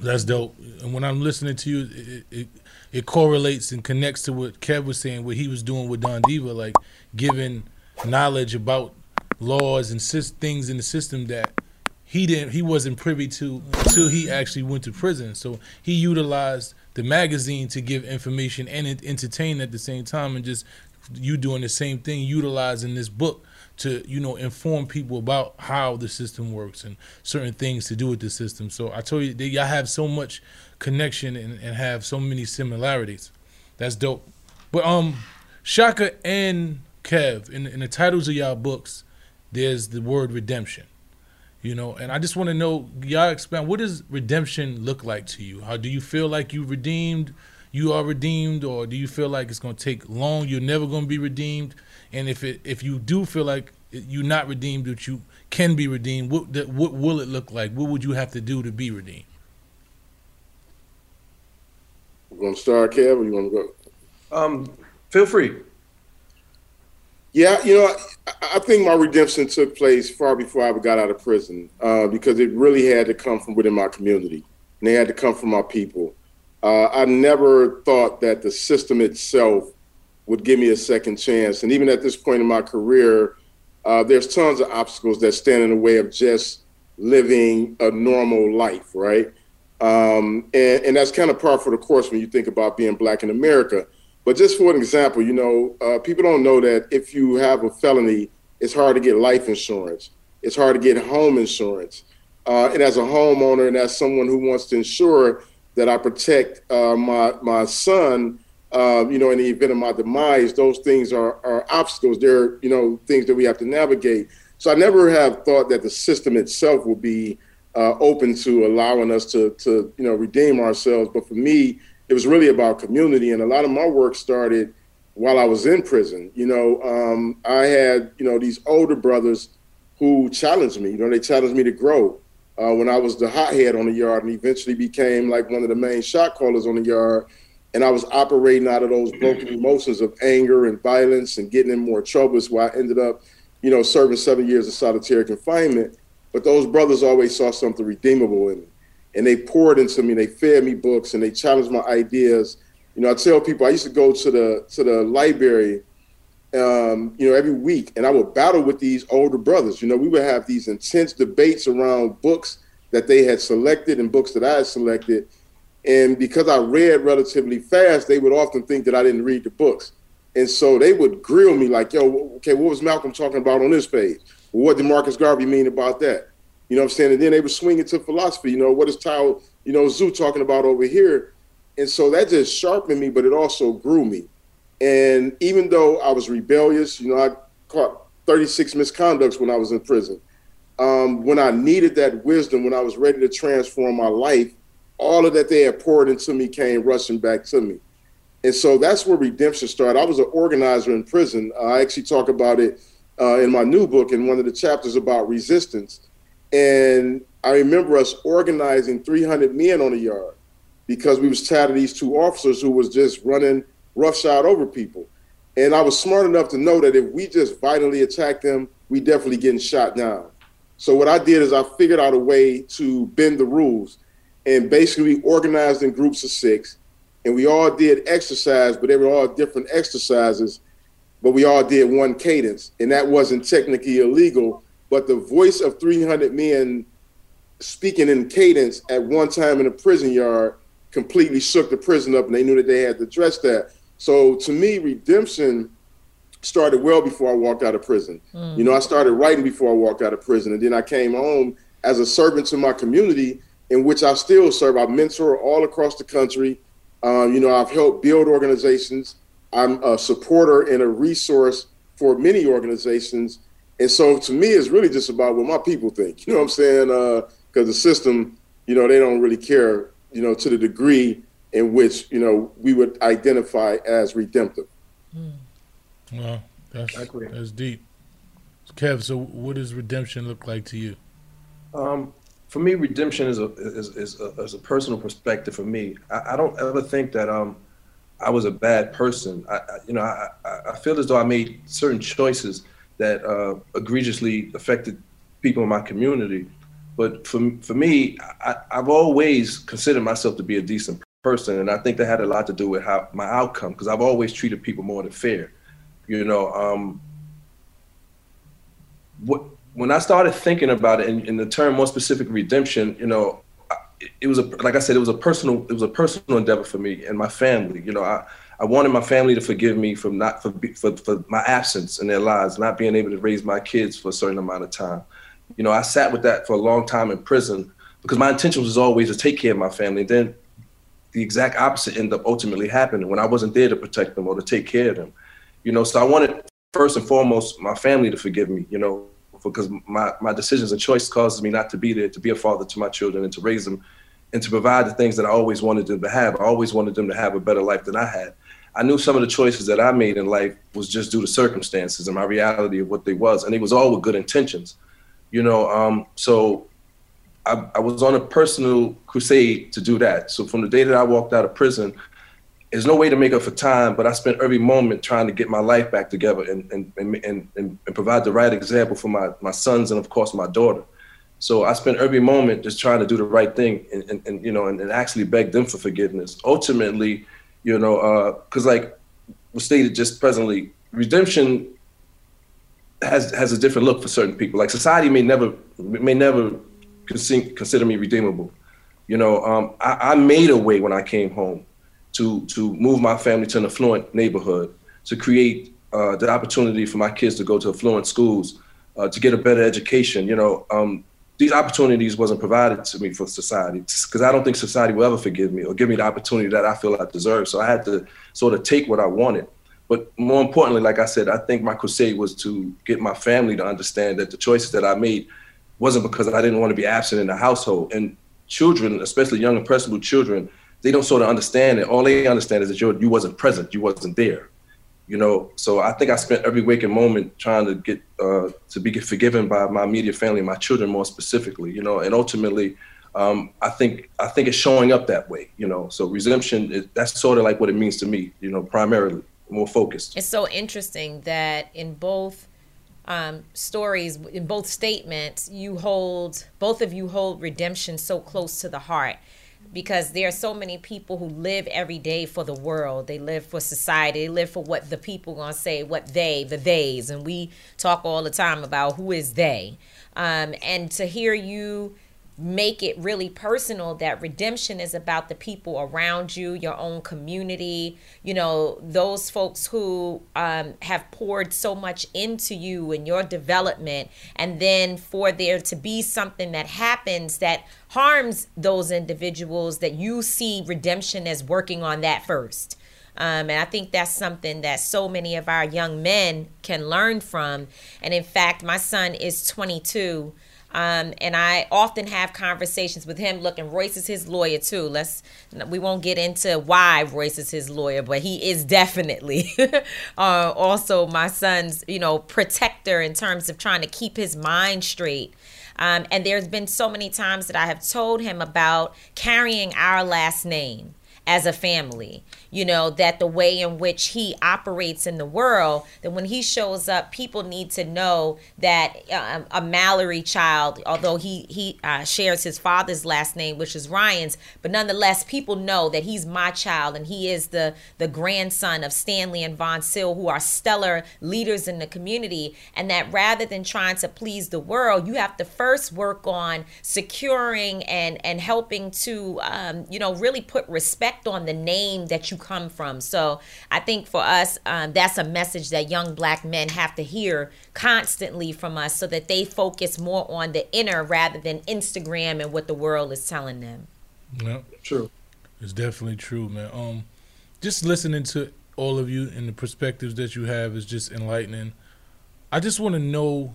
That's dope. And when I'm listening to you, it, it, it correlates and connects to what Kev was saying, what he was doing with Don Diva, like giving knowledge about laws and things in the system that he didn't, he wasn't privy to until he actually went to prison. So he utilized the magazine to give information and entertain at the same time, and just you doing the same thing, utilizing this book to you know inform people about how the system works and certain things to do with the system. So I told you y'all have so much connection and, and have so many similarities. That's dope. But um, Shaka and Kev in, in the titles of y'all books, there's the word redemption. You know, and I just want to know, y'all expand. What does redemption look like to you? How do you feel like you redeemed? you are redeemed, or do you feel like it's going to take long? You're never going to be redeemed, and if it if you do feel like you're not redeemed, but you can be redeemed, what what will it look like? What would you have to do to be redeemed? You want to start, Kev, or you want to go? Um, feel free. Yeah, you know, I, I, think my redemption took place far before I ever got out of prison uh, because it really had to come from within my community, and they had to come from my people. Uh, I never thought that the system itself would give me a second chance. And even at this point in my career, uh, there's tons of obstacles that stand in the way of just living a normal life, right? Um, and, and, that's kind of par for the course when you think about being black in America. But just for an example, you know, uh, people don't know that if you have a felony, it's hard to get life insurance. It's hard to get home insurance. Uh, and as a homeowner and as someone who wants to ensure that I protect uh, my my son. Uh, you know, in the event of my demise, those things are, are obstacles. They're you know things that we have to navigate. So I never have thought that the system itself will be uh, open to allowing us to to you know redeem ourselves. But for me, it was really about community, and a lot of my work started while I was in prison. You know, um, I had you know these older brothers who challenged me. You know, they challenged me to grow. Uh, when I was the hothead on the yard, and eventually became like one of the main shot callers on the yard, and I was operating out of those broken emotions of anger and violence and getting in more trouble. So I ended up, you know, serving seven years of solitary confinement. But those brothers always saw something redeemable in me, and they poured into me. They fed me books, and they challenged my ideas you know, I tell people I used to go to the to the library, um, you know, every week, and I would battle with these older brothers. You know, we would have these intense debates around books that they had selected and books that I had selected. And because I read relatively fast, they would often think that I didn't read the books. And so they would grill me like, yo, okay, what was Malcolm talking about on this page? What did Marcus Garvey mean about that? You know what I'm saying? And then they were swinging to philosophy. You know, what is Tao, you know, Tzu talking about over here? And so that just sharpened me, but it also grew me. And even though I was rebellious, you know, I caught 36 misconducts when I was in prison. Um, when I needed that wisdom, when I was ready to transform my life, all of that they had poured into me came rushing back to me. And so that's where redemption started. I was an organizer in prison. I actually talk about it uh, in my new book in one of the chapters about resistance. And I remember us organizing 300 men on the yard because we was tired of these two officers who was just running roughshod over people. And I was smart enough to know that if we just violently attack them, we definitely getting shot down. So what I did is I figured out a way to bend the rules and basically we organized in groups of six. And we all did exercise, but they were all different exercises, but we all did one cadence. And that wasn't technically illegal, but the voice of 300 men speaking in cadence at one time in a prison yard completely shook the prison up and they knew that they had to address that. So to me, redemption started well before I walked out of prison. Mm. You know, I started writing before I walked out of prison. And then I came home as a servant to my community, in which I still serve. I mentor all across the country. Um, you know, I've helped build organizations. I'm a supporter and a resource for many organizations. And so to me, it's really just about what my people think. *laughs* You know what I'm saying? Because uh, the system, you know, they don't really care you know, to the degree in which, you know, we would identify as redemptive. Mm. Well, that's, that's deep. Kev, so what does redemption look like to you? Um, for me, redemption is a is, is, a, is a personal perspective for me. I, I, don't ever think that um, I was a bad person. I, I you know, I, I feel as though I made certain choices that uh, egregiously affected people in my community. But for for me, I, I've always considered myself to be a decent person, and I think that had a lot to do with how my outcome, because I've always treated people more than fair. You know, um, what when I started thinking about it in, in the term more specific redemption, you know, it, was a like I said, it was a personal it was a personal endeavor for me and my family. You know, I. I wanted my family to forgive me from not for, for, for my absence in their lives, not being able to raise my kids for a certain amount of time. You know, I sat with that for a long time in prison because my intention was always to take care of my family. And then the exact opposite ended up ultimately happening when I wasn't there to protect them or to take care of them. You know, so I wanted first and foremost my family to forgive me, you know, because my, my decisions and choice causes me not to be there, to be a father to my children and to raise them and to provide the things that I always wanted them to have. I always wanted them to have a better life than I had. I knew some of the choices that I made in life was just due to circumstances and my reality of what they was. And it was all with good intentions you know um, so I, I, was on a personal crusade to do that so from the day that i walked out of prison there's no way to make up for time but i spent every moment trying to get my life back together and and, and, and, and provide the right example for my, my sons and of course my daughter so i spent every moment just trying to do the right thing and, and, and you know and, and actually beg them for forgiveness ultimately you know because uh, like was stated just presently redemption has has a different look for certain people. Like society may never may never consider me redeemable. You know, um, I, I, made a way when I came home to to move my family to an affluent neighborhood, to create uh, the opportunity for my kids to go to affluent schools, uh, to get a better education. You know, um, these opportunities wasn't provided to me for society because I don't think society will ever forgive me or give me the opportunity that I feel I deserve. So I had to sort of take what I wanted but more importantly, like I said, I think my crusade was to get my family to understand that the choices that I made wasn't because I didn't want to be absent in the household. And children, especially young impressionable children, they don't sort of understand it. All they understand is that you you wasn't present, you wasn't there. You know, so I think I spent every waking moment trying to get uh, to be forgiven by my immediate family, my children more specifically. You know, and ultimately, um, I think I think it's showing up that way. You know, so redemption is, that's sort of like what it means to me. You know, primarily more focused. It's so interesting that in both um, stories, in both statements, you hold both of you hold redemption so close to the heart because there are so many people who live every day for the world. They live for society. They live for what the people gonna say, what they, the theys, and we talk all the time about who is they. Um, and to hear you make it really personal that redemption is about the people around you, your own community, you know, those folks who um, have poured so much into you and your development. And then for there to be something that happens that harms those individuals, that you see redemption as working on that first. Um, and I think that's something that so many of our young men can learn from. And in fact, my son is 22. Um, and I often have conversations with him. Look, and Royce is his lawyer too. Let's we won't get into why Royce is his lawyer, but he is definitely *laughs* uh, also my son's, you know, protector in terms of trying to keep his mind straight. Um, and there's been so many times that I have told him about carrying our last name as a family you know that the way in which he operates in the world that when he shows up people need to know that um, a mallory child although he he uh, shares his father's last name which is ryan's but nonetheless people know that he's my child and he is the the grandson of stanley and Voncile who are stellar leaders in the community. And that rather than trying to please the world you have to first work on securing and and helping to um, you know really put respect on the name that you come from. So I think for us, um, that's a message that young black men have to hear constantly from us so that they focus more on the inner rather than Instagram and what the world is telling them. Yeah, true. It's definitely true, man. Um, just listening to all of you and the perspectives that you have is just enlightening. I just want to know,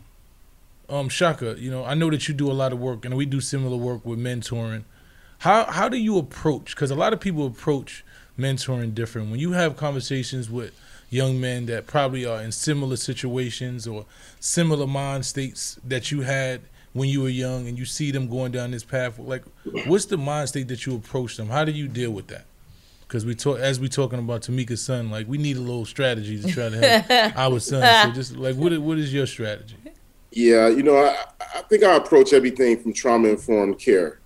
um, Shaka. You know, I know that you do a lot of work, and we do similar work with mentoring. How how do you approach? Because a lot of people approach mentoring different. When you have conversations with young men that probably are in similar situations or similar mind states that you had when you were young, and you see them going down this path, like what's the mind state that you approach them? How do you deal with that? Because we talk as we talking about Tamika's son, like we need a little strategy to try to help *laughs* our son. So just like what what is your strategy? Yeah, you know, I, I think I approach everything from trauma informed care.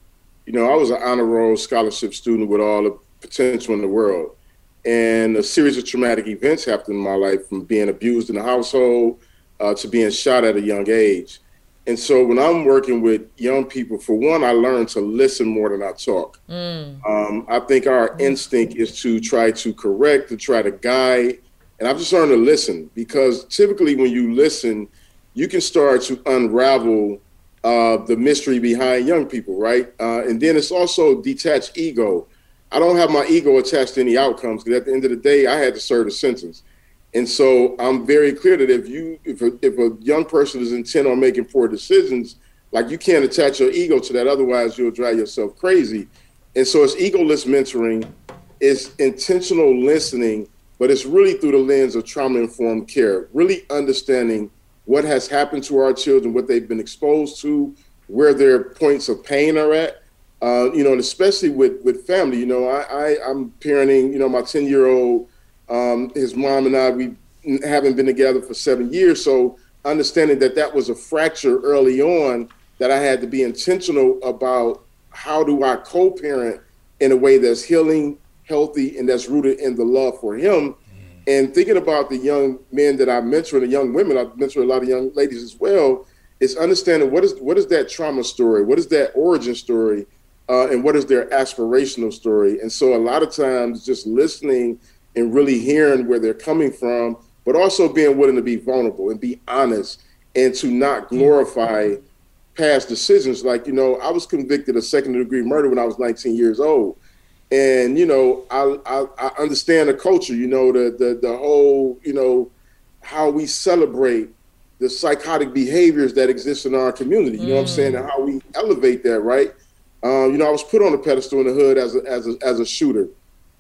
You know, I was an honor roll scholarship student with all the potential in the world. And a series of traumatic events happened in my life from being abused in the household uh, to being shot at a young age. And so when I'm working with young people, for one, I learn to listen more than I talk. Mm. Um, I think our instinct is to try to correct, to try to guide. And I've just learned to listen because typically when you listen, you can start to unravel uh, the mystery behind young people, right? Uh, and then it's also detached ego. I don't have my ego attached to any outcomes because at the end of the day, I had to serve a sentence. And so I'm very clear that if you if a, if a young person is intent on making poor decisions, like you can't attach your ego to that, otherwise you'll drive yourself crazy. And so it's egoless mentoring, it's intentional listening, but it's really through the lens of trauma informed care, really understanding what has happened to our children, what they've been exposed to, where their points of pain are at, uh, you know, and especially with with family. You know, I, I am parenting. You know, my ten year old, um, his mom and I, we haven't been together for seven years. So understanding that that was a fracture early on, that I had to be intentional about how do I co-parent in a way that's healing, healthy, and that's rooted in the love for him. And thinking about the young men that I mentor and the young women, I mentor a lot of young ladies as well, is understanding what is what is that trauma story, what is that origin story, uh, and what is their aspirational story. And so a lot of times just listening and really hearing where they're coming from, but also being willing to be vulnerable and be honest and to not glorify past decisions. Like, you know, I was convicted of second degree murder when I was 19 years old. And, you know, I, I, I understand the culture, you know, the, the, the whole, you know, how we celebrate the psychotic behaviors that exist in our community, you know mm. what I'm saying, and how we elevate that, right? Um, you know, I was put on a pedestal in the hood as a, as a, as a shooter.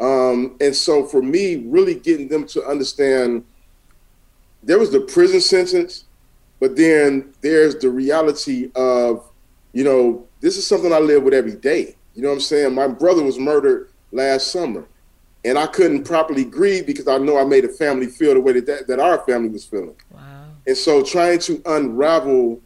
Um, and so for me, really getting them to understand there was the prison sentence, but then there's the reality of, you know, this is something I live with every day. You know what I'm saying? My brother was murdered last summer, and I couldn't properly grieve because I know I made a family feel the way that that, that our family was feeling. Wow. And so trying to unravel,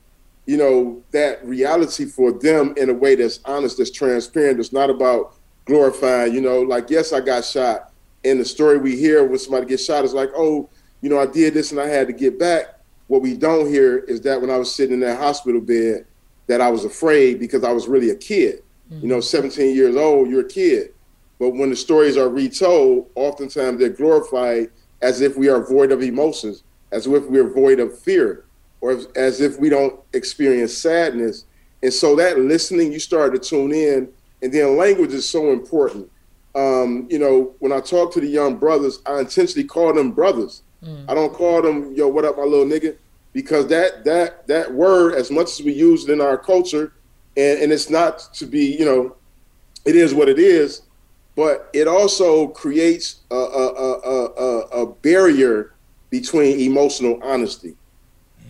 you know, that reality for them in a way that's honest, that's transparent, it's not about glorifying, you know, like, yes, I got shot. And the story we hear when somebody gets shot is like, oh, you know, I did this and I had to get back. What we don't hear is that when I was sitting in that hospital bed, that I was afraid because I was really a kid. You know, mm-hmm. 17 years old, you're a kid. But when the stories are retold, oftentimes they're glorified as if we are void of emotions, as if we're void of fear, or as if we don't experience sadness. And so that listening, you start to tune in, and then language is so important. Um, you know, when I talk to the young brothers, I intentionally call them brothers. I don't call them, yo, what up, my little nigga? Because that that that word, as much as we use it in our culture, and, and it's not to be, you know, it is what it is, but it also creates a, a, a, a, a barrier between emotional honesty.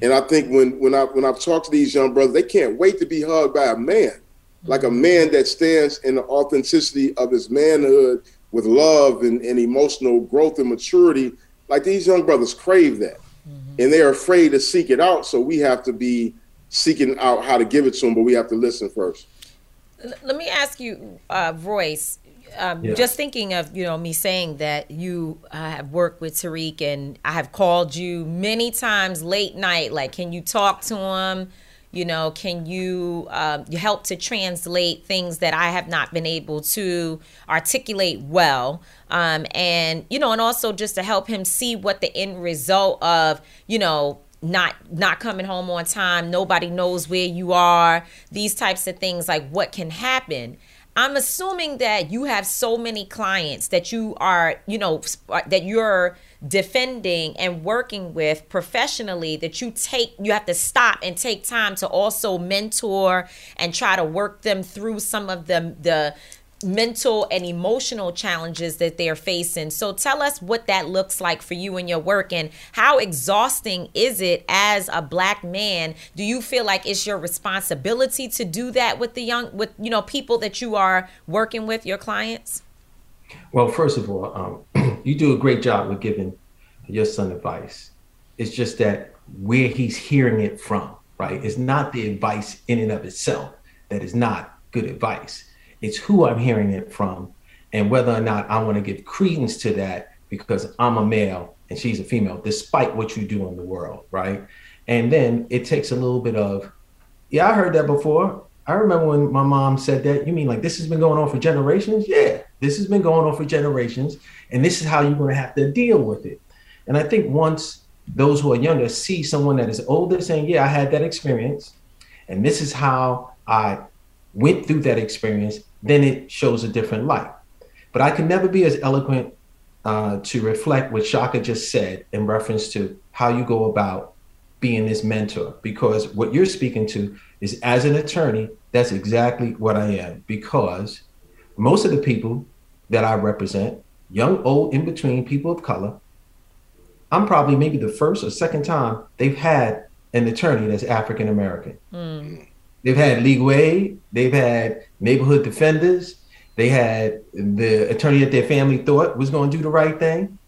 And I think when when I when I've talked to these young brothers, they can't wait to be hugged by a man, like a man that stands in the authenticity of his manhood with love and, and emotional growth and maturity. Like these young brothers crave that, and they're afraid to seek it out. So we have to be seeking out how to give it to them, but we have to listen first. L- Let me ask you, uh, Royce. Um, Yeah. Just thinking of you know me saying that you uh, have worked with Tariq and I have called you many times late night. Like, can you talk to him? You know, can you um, you help to translate things that I have not been able to articulate well? Um, and you know, and also just to help him see what the end result of you know not not coming home on time nobody knows where you are these types of things like what can happen i'm assuming that you have so many clients that you are you know uh, that you're defending and working with professionally that you take you have to stop and take time to also mentor and try to work them through some of the the mental and emotional challenges that they're facing. So tell us what that looks like for you in your work and how exhausting is it as a black man? Do you feel like it's your responsibility to do that with the young with you know people that you are working with, your clients? Well, first of all, um, *clears throat* you do a great job with giving your son advice. It's just that where he's hearing it from, right? It's not the advice in and of itself that is not good advice. It's who I'm hearing it from and whether or not I want to give credence to that because I'm a male and she's a female, despite what you do in the world, right? And then it takes a little bit of, yeah, I heard that before. I remember when my mom said that. You mean like this has been going on for generations? Yeah, this has been going on for generations, and this is how you're going to have to deal with it. And I think once those who are younger see someone that is older saying, "Yeah, I had that experience, and this is how I went through that experience," then it shows a different light. But I can never be as eloquent uh, to reflect what Shaka just said in reference to how you go about being this mentor, because what you're speaking to is as an attorney, that's exactly what I am. Because most of the people that I represent, young, old, in between, people of color, I'm probably maybe the first or second time they've had an attorney that's African American. They've had legal aid, they've had neighborhood defenders, they had the attorney that their family thought was going to do the right thing.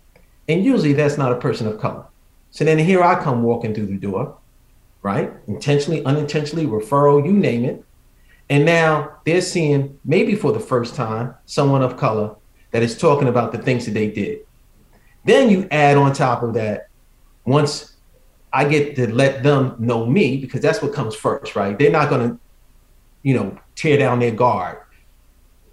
And usually that's not a person of color. So then here I come walking through the door, right? Intentionally, unintentionally, referral, you name it. And now they're seeing, maybe for the first time, someone of color that is talking about the things that they did. Then you add on top of that, once I get to let them know me, because that's what comes first, right? They're not going to, you know, tear down their guard.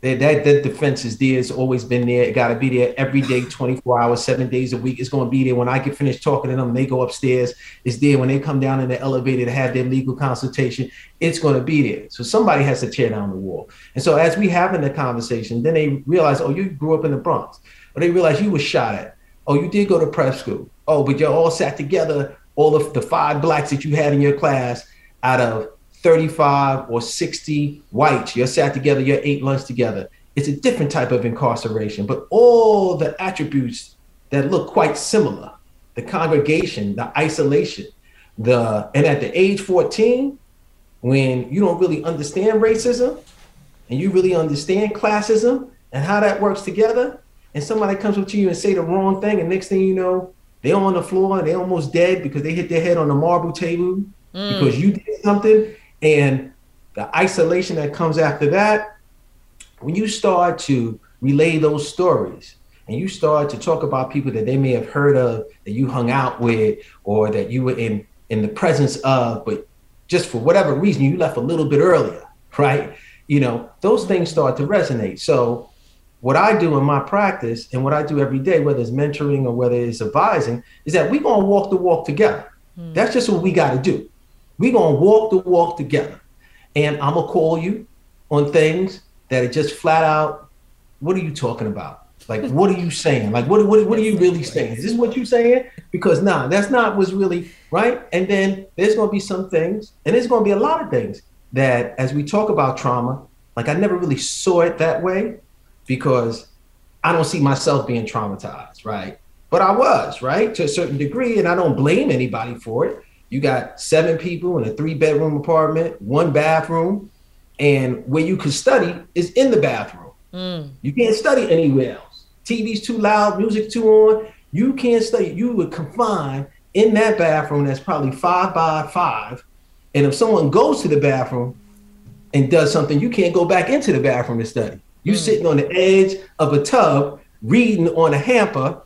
That, that, that defense is there. It's always been there. It got to be there every day, 24 hours, seven days a week. It's going to be there. When I get finished talking to them, they go upstairs. It's there when they come down in the elevator to have their legal consultation. It's going to be there. So somebody has to tear down the wall. And so as we having the conversation, then they realize, oh, you grew up in the Bronx. Or they realize you were shot at. Oh, you did go to prep school. Oh, but you're all sat together, all of the five blacks that you had in your class out of 35 or 60 whites. You're sat together, you're ate lunch together. It's a different type of incarceration, but all the attributes that look quite similar the congregation, the isolation, the and at the age 14, when you don't really understand racism and you really understand classism and how that works together, and somebody comes up to you and say the wrong thing, and next thing you know, they're on the floor and they're almost dead because they hit their head on the marble table mm. because you did something, and the isolation that comes after that, when you start to relay those stories and you start to talk about people that they may have heard of that you hung out with or that you were in in the presence of but just for whatever reason you left a little bit earlier right? You know those things start to resonate. So what i do in my practice and what i do every day whether it's mentoring or whether it's advising is that we're going to walk the walk together mm. that's just what we got to do we're going to walk the walk together and i'm going to call you on things that are just flat out what are you talking about like, what are you saying? Like, what, what, what are you really saying? Is this what you're saying? Because nah, that's not what's really right. And then there's going to be some things, and there's going to be a lot of things that, as we talk about trauma, like I never really saw it that way because I don't see myself being traumatized, right? But I was, right, to a certain degree, and I don't blame anybody for it. You got seven people in a three bedroom apartment, one bathroom, and where you can study is in the bathroom. Mm. You can't study anywhere else. TV's too loud, music too on. You can't study. You would confine in that bathroom that's probably five by five. And if someone goes to the bathroom and does something, you can't go back into the bathroom to study. You mm. sitting on the edge of a tub reading on a hamper.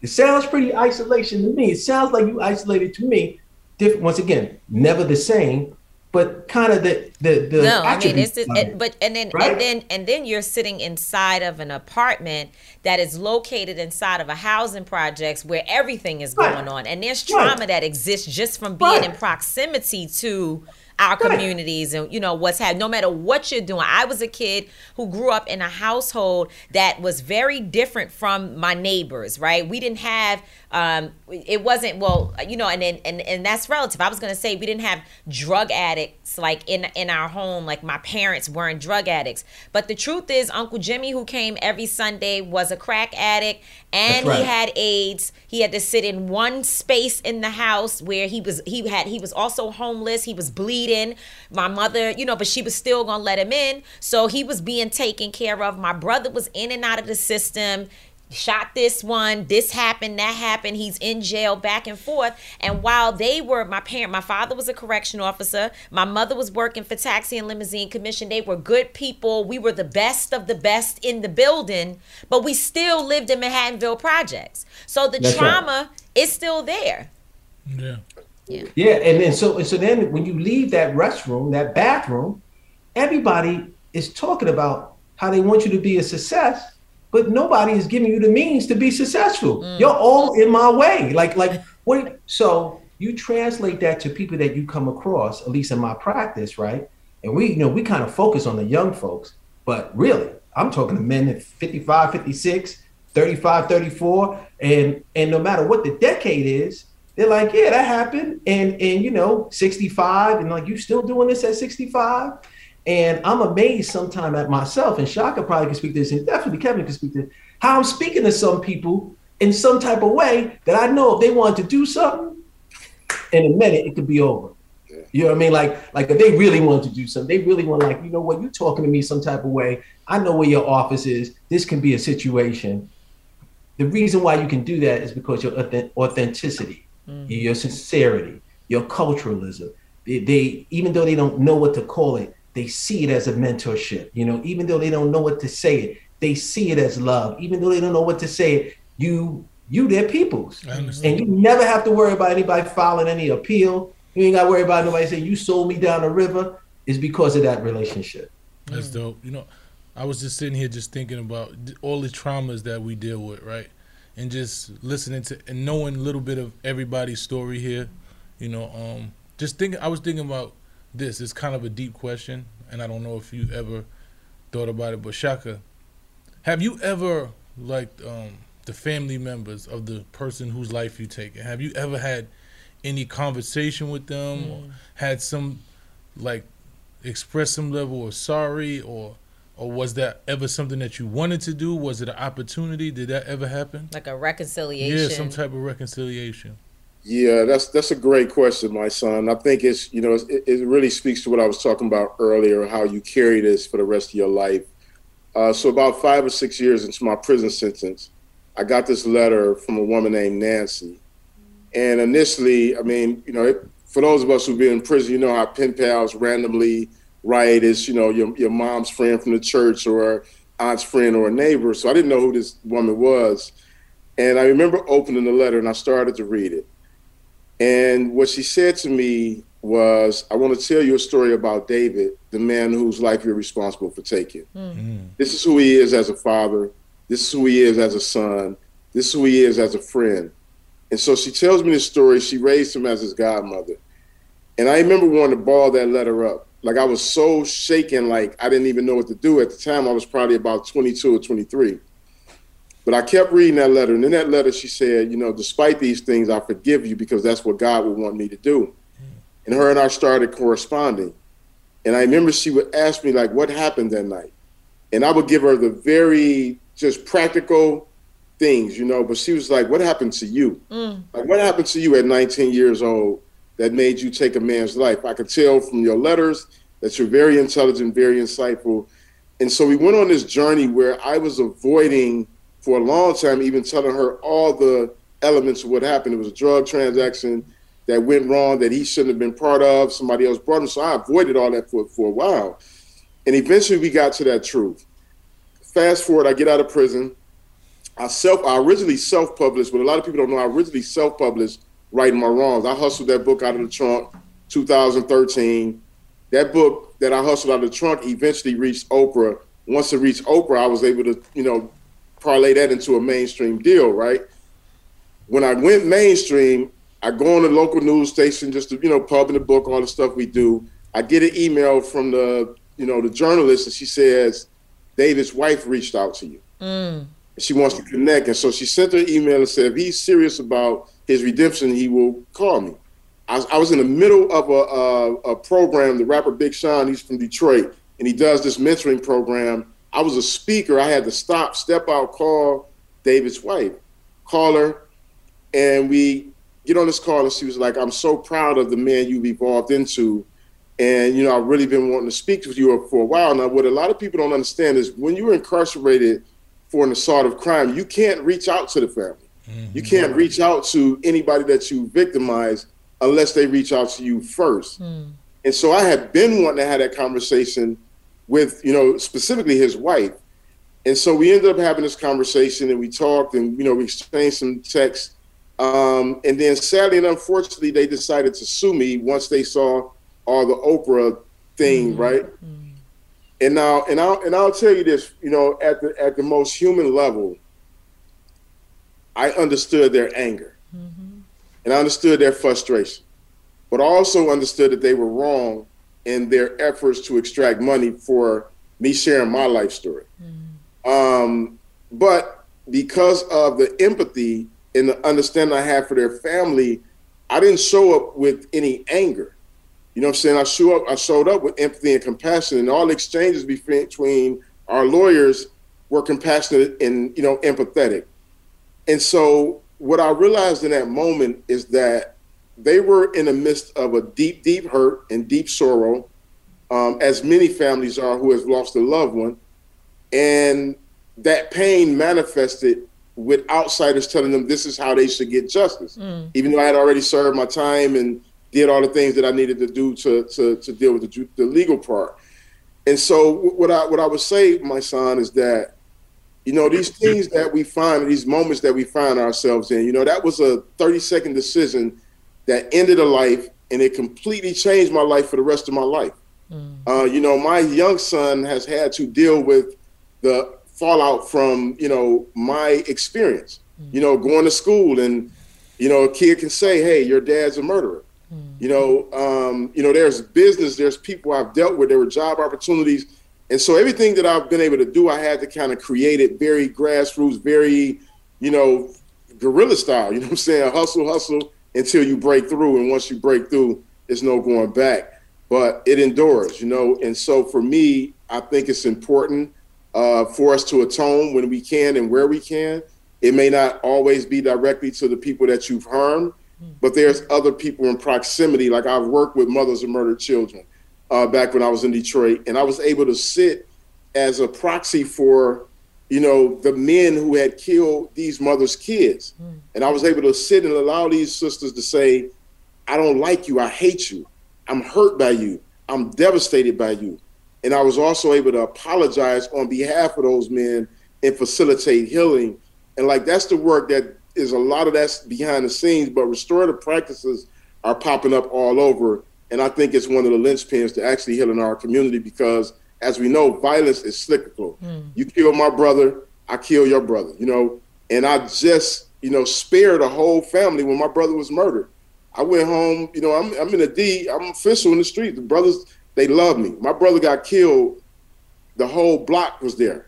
It sounds pretty isolation to me. It sounds like you isolated to me. Different, once again, never the same, but kind of the the, the no i mean it's it, but and then right? and then and then you're sitting inside of an apartment that is located inside of a housing projects where everything is right. going on and there's trauma right. that exists just from being in proximity to our communities and you know what's happening. No matter what you're doing i was a kid who grew up in a household that was very different from my neighbors right? We didn't have um, it wasn't well you know and then and, and that's relative. I was to say we didn't have drug addicts like in in our home. Like my parents weren't drug addicts. But the truth is uncle jimmy who came every sunday was a crack addict. And right. he had aids. He had to sit in one space in the house where he was he had he was also homeless. He was bleeding. My mother you know but she was still gonna let him in. So he was being taken care of. My brother was in and out of the system shot this one this happened that happened he's in jail back and forth. And while they were my parent my father was a correction officer my mother was working for taxi and limousine commission they were good people we were the best of the best in the building but we still lived in manhattanville projects. So the That's trauma right. is still there. Yeah. Yeah yeah and then so and so then when you leave that restroom that bathroom everybody is talking about how they want you to be a success but nobody is giving you the means to be successful. Mm. You're all in my way. Like, like what? So you translate that to people that you come across, at least in my practice, right? And we, you know, we kind of focus on the young folks, but really, I'm talking to men at 55, 56, 35, 34, and and no matter what the decade is, they're like, yeah, that happened, and and you know, 65, and like you still doing this at 65, and I'm amazed sometimes at myself, and Shaka probably can speak to this, and definitely Kevin can speak to how I'm speaking to some people in some type of way that I know if they want to do something, in a minute it could be over. You know what I mean? Like, like if they really want to do something, they really want, like, you know what, you're talking to me some type of way. I know where your office is. This can be a situation. The reason why you can do that is because your authenticity, mm. your sincerity, your culturalism. They, they, even though they don't know what to call it, they see it as a mentorship. You know, even though they don't know what to say it, they see it as love. Even though they don't know what to say it, you you their peoples. And you never have to worry about anybody filing any appeal. You ain't got to worry about nobody saying you sold me down the river. Is because of that relationship. That's dope. You know, I was just sitting here just thinking about all the traumas that we deal with, right? And just listening to and knowing a little bit of everybody's story here. You know, um, just thinking. I was thinking about this. It's kind of a deep question, and I don't know if you ever thought about it. But Shaka, have you ever liked um, the family members of the person whose life you take? Have you ever had any conversation with them, mm. or had some like express some level of sorry, or or was that ever something that you wanted to do? Was it an opportunity? Did that ever happen? Like a reconciliation? Yeah, some type of reconciliation. Yeah, that's that's a great question, Mysonne. I think it's you know it, it really speaks to what I was talking about earlier, how you carry this for the rest of your life. Uh, so about five or six years into my prison sentence, I got this letter from a woman named Nancy, and initially, I mean, you know, it, for those of us who've been in prison, you know how pen pals randomly write is you know your your mom's friend from the church or aunt's friend or a neighbor. So I didn't know who this woman was, and I remember opening the letter and I started to read it and what she said to me was, I want to tell you a story about David, the man whose life you're responsible for taking. Mm. This is who he is as a father. This is who he is as a son. This is who he is as a friend. And so she tells me this story. She raised him as his godmother. And I remember wanting to ball that letter up. Like I was so shaken, like I didn't even know what to do. At the time, I was probably about 22 or 23. But I kept reading that letter. And in that letter, she said, You know, despite these things, I forgive you because that's what God would want me to do. And her and I started corresponding. And I remember she would ask me, like, what happened that night? And I would give her the very just practical things, you know. But she was like, What happened to you? Mm. Like, what happened to you at 19 years old that made you take a man's life? I could tell from your letters that you're very intelligent, very insightful. And so we went on this journey where I was avoiding for a long time, even telling her all the elements of what happened. It was a drug transaction that went wrong that he shouldn't have been part of. Somebody else brought him. So I avoided all that for, for a while. And eventually we got to that truth. Fast forward, I get out of prison. I self I originally self-published, but a lot of people don't know I originally self-published Writing My Wrongs. I hustled that book out of the trunk 2013. That book that I hustled out of the trunk eventually reached Oprah. Once it reached Oprah, I was able to, you know, parlay that into a mainstream deal, right? When I went mainstream, I go on the local news station just to, you know, pub in the book, all the stuff we do. I get an email from the, you know, the journalist, and she says, David's wife reached out to you. Mm. She wants to connect. And so she sent her email and said, if he's serious about his redemption, he will call me. I was, I was in the middle of a, a, a program, the rapper Big Sean, he's from Detroit, and he does this mentoring program I was a speaker. I had to stop, step out, call David's wife, call her, and we get on this call. And she was like, "I'm so proud of the man you've evolved into." And you know, I've really been wanting to speak with you for a while now. What a lot of people don't understand is when you're incarcerated for an assault of crime, you can't reach out to the family. Mm-hmm. You can't reach out to anybody that you victimized unless they reach out to you first. Mm. And so I had been wanting to have that conversation with you know specifically his wife and so we ended up having this conversation and we talked and you know we exchanged some texts um, and then sadly and unfortunately they decided to sue me once they saw all the oprah thing mm-hmm. right mm-hmm. and now and i'll and i'll tell you this you know at the at the most human level i understood their anger mm-hmm. and i understood their frustration but i also understood that they were wrong in their efforts to extract money for me sharing my life story. Mm-hmm. Um, but because of the empathy and the understanding I have for their family, I didn't show up with any anger. You know what I'm saying? I show up, I showed up with empathy and compassion, and all exchanges between our lawyers were compassionate and you know empathetic. And so what I realized in that moment is that they were in the midst of a deep, deep hurt and deep sorrow, um, as many families are who has lost a loved one. And that pain manifested with outsiders telling them this is how they should get justice. Mm. Even though I had already served my time and did all the things that I needed to do to, to, to deal with the, the legal part. And so what I what I would say, Mysonne, is that you know these things that we find, these moments that we find ourselves in, you know, that was a 30 second decision that ended a life and it completely changed my life for the rest of my life. Mm. Uh, you know, my young son has had to deal with the fallout from, you know, my experience. Mm. You know, going to school and, you know, a kid can say, hey, your dad's a murderer. Mm. You know, um, you know, there's business, there's people I've dealt with, there were job opportunities. And so everything that I've been able to do, I had to kind of create it very grassroots, very, you know, guerrilla style. You know what I'm saying? Hustle, hustle, until you break through. And once you break through, there's no going back. But it endures, you know. And so for me, I think it's important uh, for us to atone when we can and where we can. It may not always be directly to the people that you've harmed, but there's other people in proximity. Like I've worked with mothers of murdered children uh, back when I was in Detroit, and I was able to sit as a proxy for, you know, the men who had killed these mothers' kids, hmm. and I was able to sit and allow these sisters to say, "I don't like you. I hate you. I'm hurt by you. I'm devastated by you." And I was also able to apologize on behalf of those men and facilitate healing. And like that's the work that is a lot of that's behind the scenes, but restorative practices are popping up all over. And I think it's one of the linchpins to actually healing our community because, as we know, violence is cyclical. Hmm. You kill my brother, I kill your brother, you know. And I just, you know, spared a whole family when my brother was murdered. I went home, you know, I'm, I'm in a D, I'm official in the street. The brothers, they love me. My brother got killed, the whole block was there.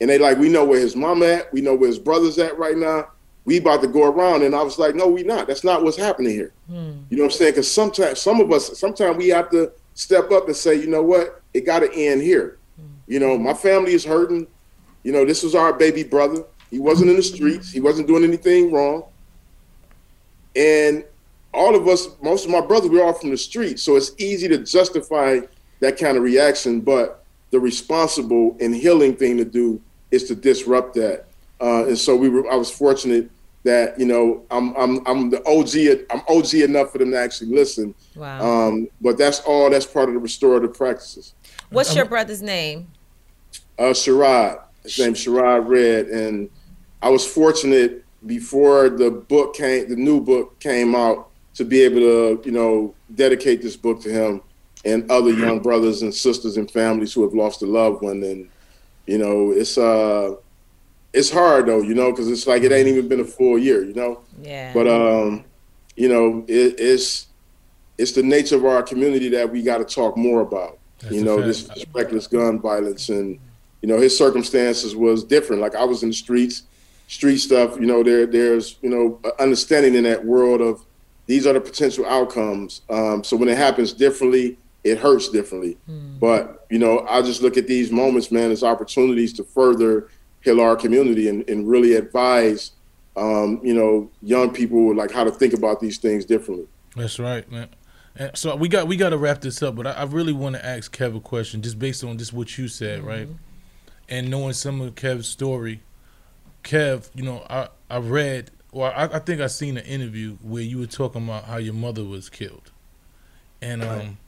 And they like, we know where his mom at, we know where his brother's at right now. We about to go around. And I was like, no, we not. That's not what's happening here. Hmm. You know what I'm saying? Because sometimes some of us, sometimes we have to step up and say, you know what, it got to end here. You know, my family is hurting. You know, this was our baby brother. He wasn't in the streets. He wasn't doing anything wrong. And all of us, most of my brothers, we're all from the street. So it's easy to justify that kind of reaction. But the responsible and healing thing to do is to disrupt that. Uh, and so we were, I was fortunate that, you know, I'm, I'm, I'm the OG, I'm OG enough for them to actually listen. Wow. Um, but that's all, that's part of the restorative practices. What's your brother's name? Uh, Sherrod. His name's Sherrod Red, and I was fortunate before the book came, the new book came out, to be able to, you know, dedicate this book to him and other young brothers and sisters and families who have lost a loved one. And you know, it's uh, it's hard though, you know, because it's like it ain't even been a full year, you know. Yeah. But um, you know, it, it's it's the nature of our community that we got to talk more about. That's you know, this, this reckless gun violence, and you know, his circumstances was different. Like I was in the streets, street stuff. You know, there there's you know understanding in that world of these are the potential outcomes. Um, so when it happens differently, it hurts differently. But you know, I just look at these moments, man, as opportunities to further heal our community and, and really advise, um, you know, young people like how to think about these things differently. That's right, man. And so we got we got to wrap this up, but I, I really want to ask Kev a question, just based on just what you said, right? And knowing some of Kev's story, Kev, you know, I I read, well, I, I think I seen an interview where you were talking about how your mother was killed, and um,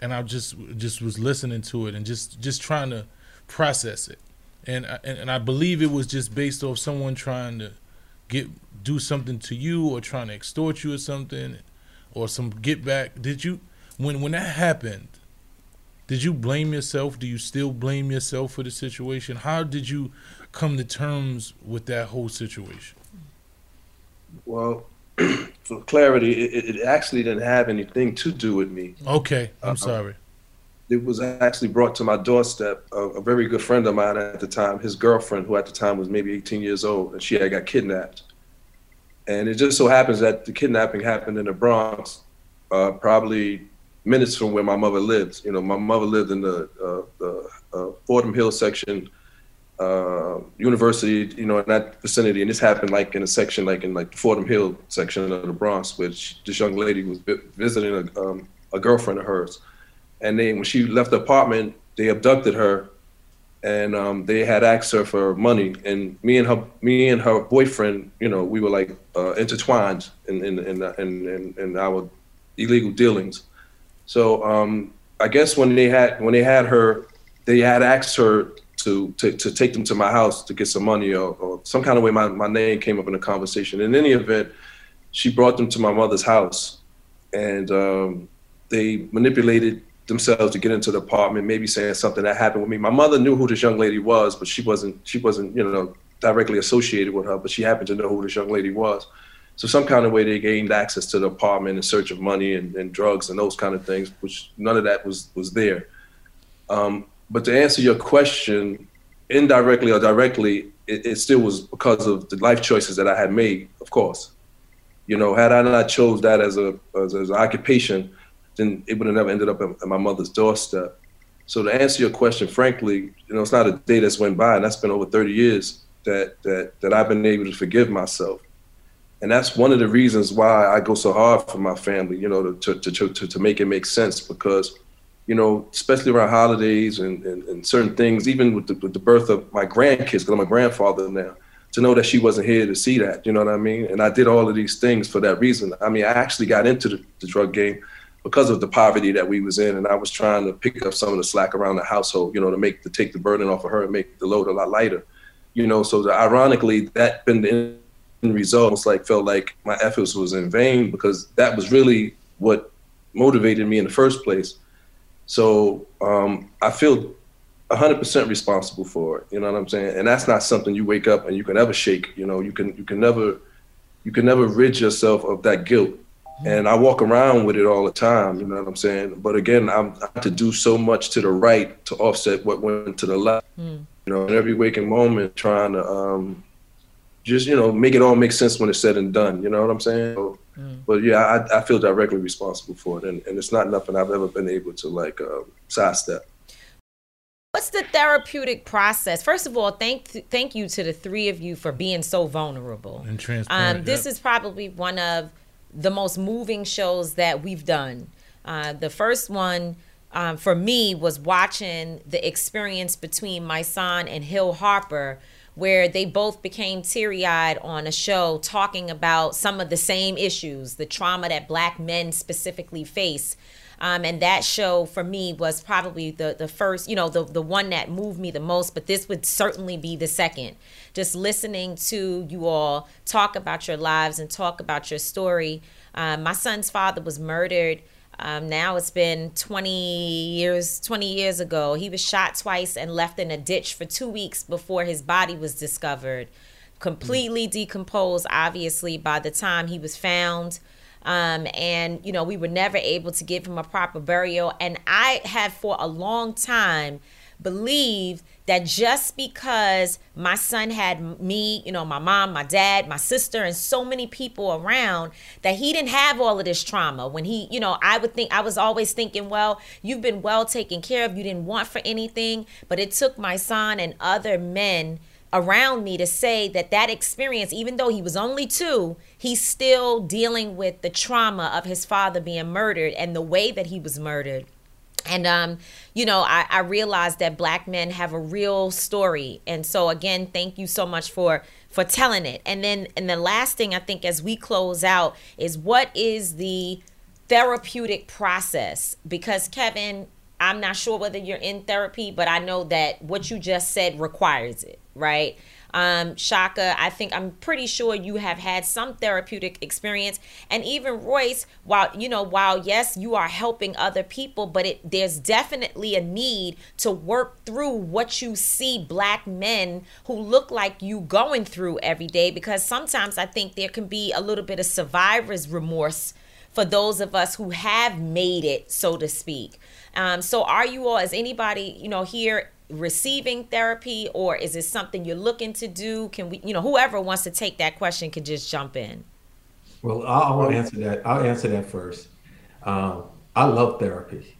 and I just just was listening to it and just just trying to process it, and I, and, and I believe it was just based off someone trying to get do something to you or trying to extort you or something or some get back did you when when that happened did you blame yourself do you still blame yourself for the situation how did you come to terms with that whole situation Well, *clears throat* for clarity, it, it actually didn't have anything to do with me. okay i'm Uh-uh. sorry It was actually brought to my doorstep. A, a very good friend of mine at the time, his girlfriend, who at the time was maybe 18 years old, and she had got kidnapped. And it just so happens that the kidnapping happened in the Bronx, uh, probably minutes from where my mother lived. You know, my mother lived in the, uh, the uh, Fordham Hill section, uh, University, you know, in that vicinity. And this happened like in a section, like in like the Fordham Hill section of the Bronx, which this young lady was visiting a, um, a girlfriend of hers. And then when she left the apartment, they abducted her, and um, they had asked her for money. And me and her, me and her boyfriend, you know, we were like uh, intertwined in in, in in in in our illegal dealings. So um, I guess when they had when they had her, they had asked her to to, to take them to my house to get some money or, or some kind of way. My, my name came up in the conversation. In any event, she brought them to my mother's house, and um, they manipulated themselves to get into the apartment, maybe saying something that happened with me. My mother knew who this young lady was, but she wasn't she wasn't you know directly associated with her, but she happened to know who this young lady was. So some kind of way they gained access to the apartment in search of money and, and drugs and those kind of things, which none of that was was there. Um, but to answer your question, indirectly or directly, it, it still was because of the life choices that I had made, of course. You know, had I not chose that as a as, as an occupation, then it would have never ended up at, my mother's doorstep. So to answer your question, frankly, you know, it's not a day that's went by, and that's been over 30 years that that that I've been able to forgive myself, and that's one of the reasons why I go so hard for my family. You know, to to to to make it make sense because, you know, especially around holidays and and, and certain things, even with the, with the birth of my grandkids, because I'm a grandfather now to know that she wasn't here to see that. You know what I mean? And I did all of these things for that reason. I mean, I actually got into the, the, drug game because of the poverty that we was in, and I was trying to pick up some of the slack around the household. You know, to make to take the burden off of her and make the load a lot lighter. You know, so the, ironically, that been the end result. Almost like felt like my efforts was in vain because that was really what motivated me in the first place. So um, I feel 100% responsible for it. You know what I'm saying? And that's not something you wake up and you can ever shake. You know, you can you can never you can never rid yourself of that guilt. And I walk around with it all the time. You know what I'm saying? But again, I'm I have to do so much to the right to offset what went to the left. Mm. You know, in every waking moment, trying to um, just you know make it all make sense when it's said and done. You know what I'm saying? So, mm. But yeah, I, I, feel directly responsible for it, and, and it's not nothing I've ever been able to like uh, sidestep. What's the therapeutic process? First of all, thank thank you to the three of you for being so vulnerable and transparent. Um, this yep. is probably one of the most moving shows that we've done. Uh, the first one um, for me was watching the experience between my son and Hill Harper, where they both became teary eyed on a show talking about some of the same issues, the trauma that black men specifically face. Um, and that show for me was probably the the first, you know, the the one that moved me the most. But this would certainly be the second. Just listening to you all talk about your lives and talk about your story. Um, my son's father was murdered. Um, now it's been 20 years 20 years ago he was shot twice and left in a ditch for two weeks before his body was discovered completely decomposed obviously by the time he was found um, and, you know, we were never able to give him a proper burial. And I have for a long time believed that just because my son had me, you know, my mom, my dad, my sister, and so many people around, that he didn't have all of this trauma. When he, you know, I would think, I was always thinking, well, you've been well taken care of, you didn't want for anything. But it took my son and other men around me to say that that experience, even though he was only two, he's still dealing with the trauma of his father being murdered and the way that he was murdered. And um, you know, I, I realized that black men have a real story. And so again, thank you so much for for telling it. And then and the last thing I think as we close out is what is the therapeutic process? Because Kevin, I'm not sure whether you're in therapy, but I know that what you just said requires it, right? Um, Shaka, I think I'm pretty sure you have had some therapeutic experience, and even Royce. While you know, while yes, you are helping other people, but it there's definitely a need to work through what you see black men who look like you going through every day, because sometimes I think there can be a little bit of survivor's remorse for those of us who have made it, so to speak. Um, so, are you all, is anybody, you know, here receiving therapy, or is it something you're looking to do? Can we, you know, whoever wants to take that question can just jump in. Well, I, I want to answer that. I'll answer that first. Um, I love therapy.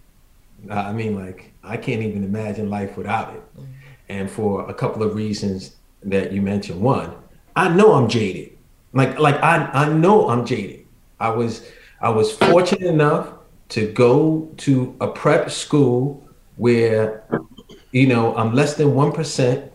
I mean, like, I can't even imagine life without it. Mm-hmm. And for a couple of reasons that you mentioned. One, I know I'm jaded. Like, like I, I know I'm jaded. I was, I was fortunate enough to go to a prep school where, you know, I'm less than 1%.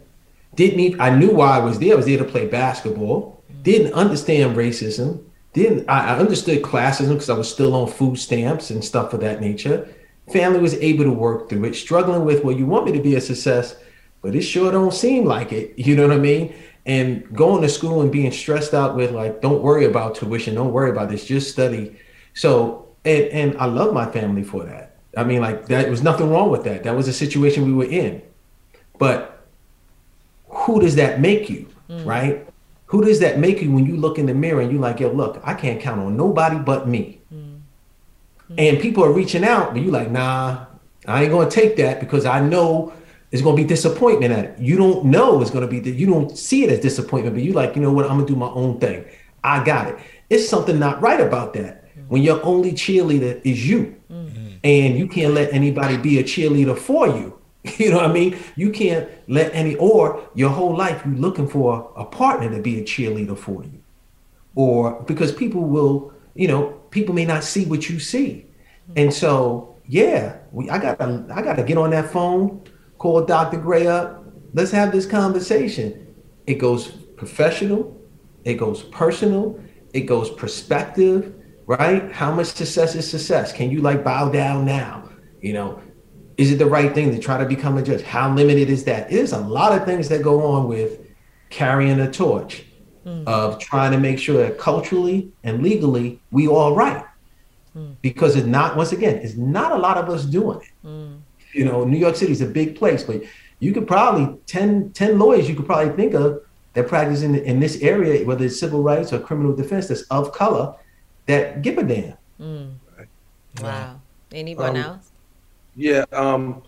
Didn't even, I knew why I was there. I was there to play basketball. Didn't understand racism. Didn't, I, I understood classism because I was still on food stamps and stuff of that nature. Family was able to work through it, struggling with, well, you want me to be a success, but it sure don't seem like it. *laughs* You know what I mean? And going to school and being stressed out with like, don't worry about tuition, don't worry about this, just study. So and and I love my family for that. I mean, like that was nothing wrong with that. That was a situation we were in. But who does that make you, mm. right? Who does that make you when you look in the mirror and you're like, yo, look, I can't count on nobody but me. Mm. Mm. And people are reaching out, but you're like, nah, I ain't gonna take that because I know it's gonna be disappointment at it. You don't know it's gonna be that you don't see it as disappointment, but you like, you know what, I'm gonna do my own thing. I got it. It's something not right about that when your only cheerleader is you. Mm-hmm. And you can't let anybody be a cheerleader for you. *laughs* You know what I mean? You can't let any, or your whole life you're looking for a partner to be a cheerleader for you, or because people will, you know, people may not see what you see, and so yeah, we, I gotta, I gotta get on that phone, call Dr. Gray up, let's have this conversation. It goes professional, it goes personal, it goes perspective, right? How much success is success? Can you like bow down now? You know, is it the right thing to try to become a judge? How limited is that? There's a lot of things that go on with carrying a torch mm. of trying to make sure that culturally and legally we all right. Mm. Because it's not, once again, it's not a lot of us doing it. Mm. You know, New York City is a big place, but you could probably 10, 10 lawyers you could probably think of that practice in, in this area, whether it's civil rights or criminal defense, that's of color, that give a damn. Mm. Wow. Anyone um, else? Yeah, um,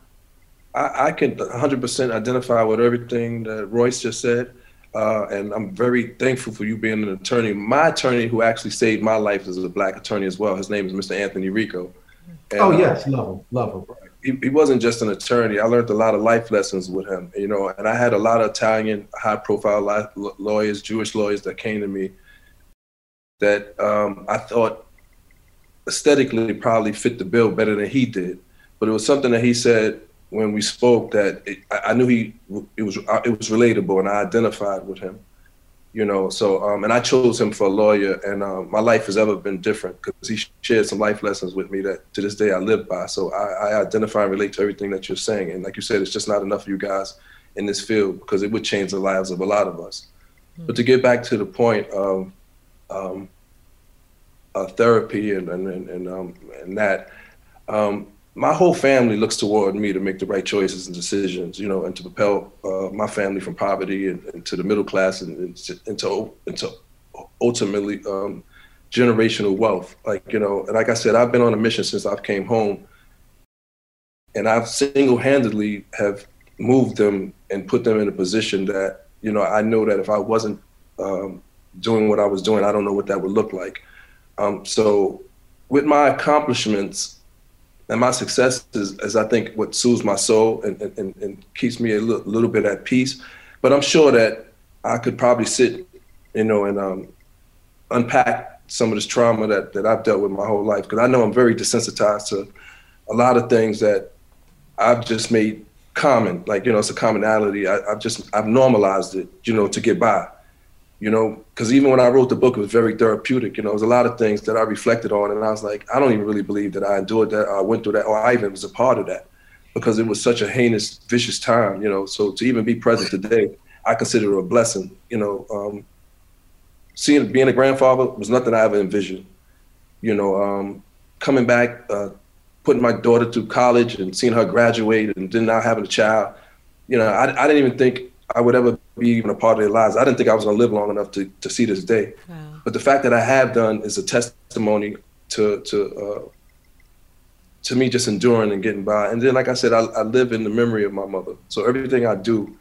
I, I can 100% identify with everything that Royce just said. Uh, and I'm very thankful for you being an attorney. My attorney, who actually saved my life, is a black attorney as well. His name is Mr. Anthony Rico. And, oh yes, love him, love him. He, he wasn't just an attorney. I learned a lot of life lessons with him, you know. And I had a lot of Italian, high-profile lawyers, Jewish lawyers that came to me that um, I thought aesthetically probably fit the bill better than he did. But it was something that he said when we spoke that it, I knew he it was it was relatable, and I identified with him. You know, so um, and I chose him for a lawyer, and um, my life has ever been different because he shared some life lessons with me that to this day I live by. So I, I identify and relate to everything that you're saying, and like you said, it's just not enough of you guys in this field because it would change the lives of a lot of us. Mm-hmm. But to get back to the point of um, uh, therapy and and and, um, and that. Um, my whole family looks toward me to make the right choices and decisions, you know, and to propel uh, my family from poverty and, and, to the middle class and, into, into ultimately um, generational wealth. Like, you know, and like I said, I've been on a mission since I've came home and I've single-handedly have moved them and put them in a position that, you know, I know that if I wasn't um, doing what I was doing, I don't know what that would look like. Um, so with my accomplishments, and my success is, is I think what soothes my soul and, and, and keeps me a little, little bit at peace. But I'm sure that I could probably sit, you know, and um, unpack some of this trauma that, that I've dealt with my whole life. Because I know I'm very desensitized to a lot of things that I've just made common. Like, you know, it's a commonality. I, I've just, I've normalized it, you know, to get by you know, because even when I wrote the book, it was very therapeutic. You know, there's a lot of things that I reflected on, and I was like, I don't even really believe that I endured that, I went through that, or I even was a part of that, because it was such a heinous, vicious time. You know, so to even be present today, I consider it a blessing. You know, um, seeing being a grandfather was nothing I ever envisioned. You know, um, coming back, uh, putting my daughter through college, and seeing her graduate, and then now having a child. You know, I, I didn't even think I would ever be even a part of their lives. I didn't think I was going to live long enough to, to see this day. Wow. But the fact that I have done is a testimony to to uh, to me just enduring and getting by. And then, like I said, I, I, live in the memory of my mother. So everything I do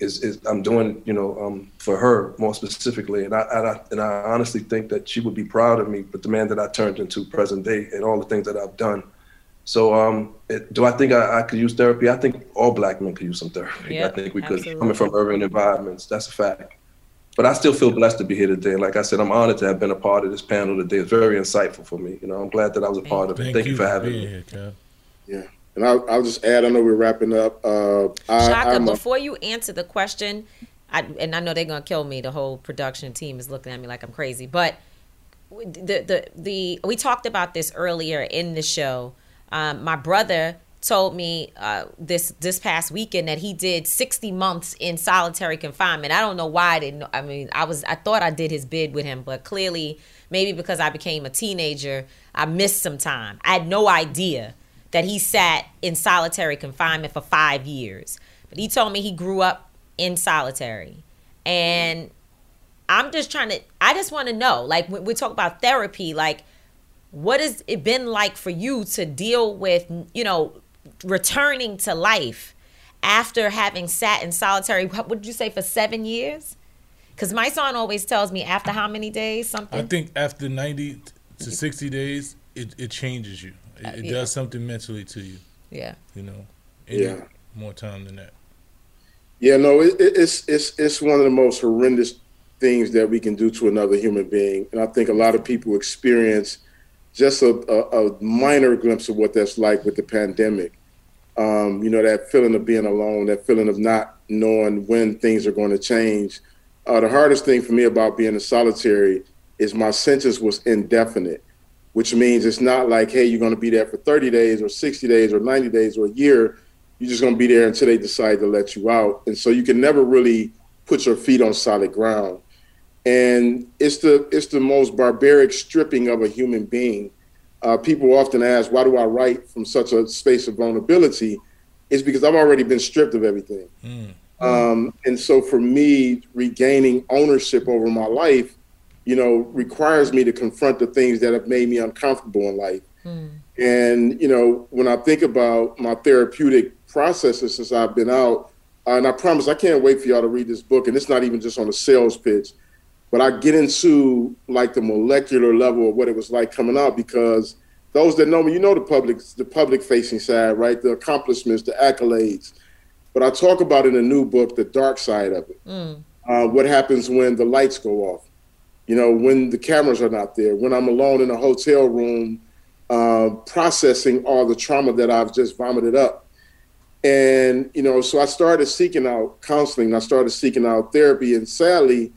is, is I'm doing, you know, um, for her more specifically. And I, and I, and I honestly think that she would be proud of me, but the man that I turned into present day and all the things that I've done. So, um, it, do I think I, I, could use therapy? I think all black men could use some therapy. Yep, I think we absolutely. could, coming from urban environments. That's a fact. But I still feel blessed to be here today. And like I said, I'm honored to have been a part of this panel today. It's very insightful for me. You know, I'm glad that I was a part of it. Thank, Thank you, for having me. Here, Kev. Yeah. And I'll, I'll, just add, I know we're wrapping up. Uh, I, Shaka, before you answer the question, I, and I know they're going to kill me. The whole production team is looking at me like I'm crazy. But the, the, the, we talked about this earlier in the show um, my brother told me uh, this this past weekend that he did 60 months in solitary confinement. I don't know why I didn't. I mean, I was I thought I did his bid with him, but clearly maybe because I became a teenager, I missed some time. I had no idea that he sat in solitary confinement for five years. But he told me he grew up in solitary, and I'm just trying to. I just want to know, like when we talk about therapy, like what has it been like for you to deal with, you know, returning to life after having sat in solitary, what would you say, for seven years? Because my son always tells me after how many days something? I think after 90 to 60 days, it, it changes you. It, it yeah. does something mentally to you. Yeah. You know. Any Yeah. More time than that. Yeah, no, it, it- it's it's it's one of the most horrendous things that we can do to another human being, and I think a lot of people experience just a, a, a minor glimpse of what that's like with the pandemic. Um, you know, that feeling of being alone, that feeling of not knowing when things are going to change. Uh, the hardest thing for me about being a solitary is my sentence was indefinite, which means it's not like, hey, you're going to be there for 30 days or 60 days or 90 days or a year. You're just going to be there until they decide to let you out. And so you can never really put your feet on solid ground. And it's the it's the most barbaric stripping of a human being. Uh, people often ask, why do I write from such a space of vulnerability? It's because I've already been stripped of everything. Um, and so for me, regaining ownership over my life, you know, requires me to confront the things that have made me uncomfortable in life. And, you know, when I think about my therapeutic processes since I've been out, uh, and I promise I can't wait for y'all to read this book, and it's not even just on a sales pitch, but I get into like the molecular level of what it was like coming out because those that know me, you know the public, the public facing side, right? The accomplishments, the accolades. But I talk about in a new book the dark side of it. Uh, what happens when the lights go off? You know, when the cameras are not there, when I'm alone in a hotel room, uh, processing all the trauma that I've just vomited up. And, you know, so I started seeking out counseling. I started seeking out therapy. And sadly,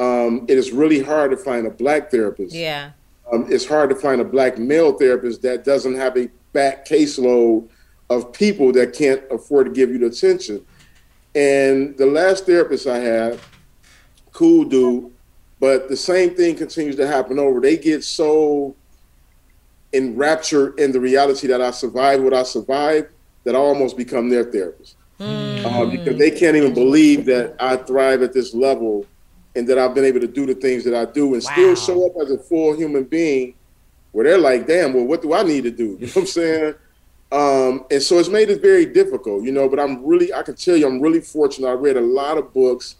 um, it is really hard to find a black therapist. Yeah. Um, it's hard to find a black male therapist that doesn't have a back caseload of people that can't afford to give you the attention. And the last therapist I had, cool dude, but the same thing continues to happen over. They get so enraptured in the reality that I survived what I survived that I almost become their therapist. Uh, because they can't even believe that I thrive at this level and that I've been able to do the things that I do and still show up as a full human being where they're like, damn, well, what do I need to do? *laughs* You know what I'm saying? Um, and so it's made it very difficult, you know, but I'm really, I can tell you, I'm really fortunate. I read a lot of books.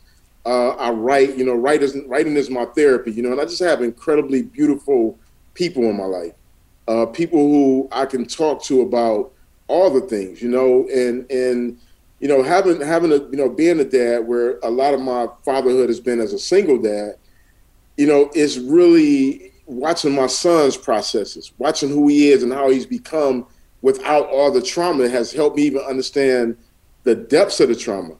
Uh, I write, you know, write is, writing is my therapy, you know, and I just have incredibly beautiful people in my life. Uh, people who I can talk to about all the things, you know, and, and, you know, having, having a, you know, being a dad where a lot of my fatherhood has been as a single dad, you know, it's really watching my son's processes, watching who he is and how he's become without all the trauma has helped me even understand the depths of the trauma.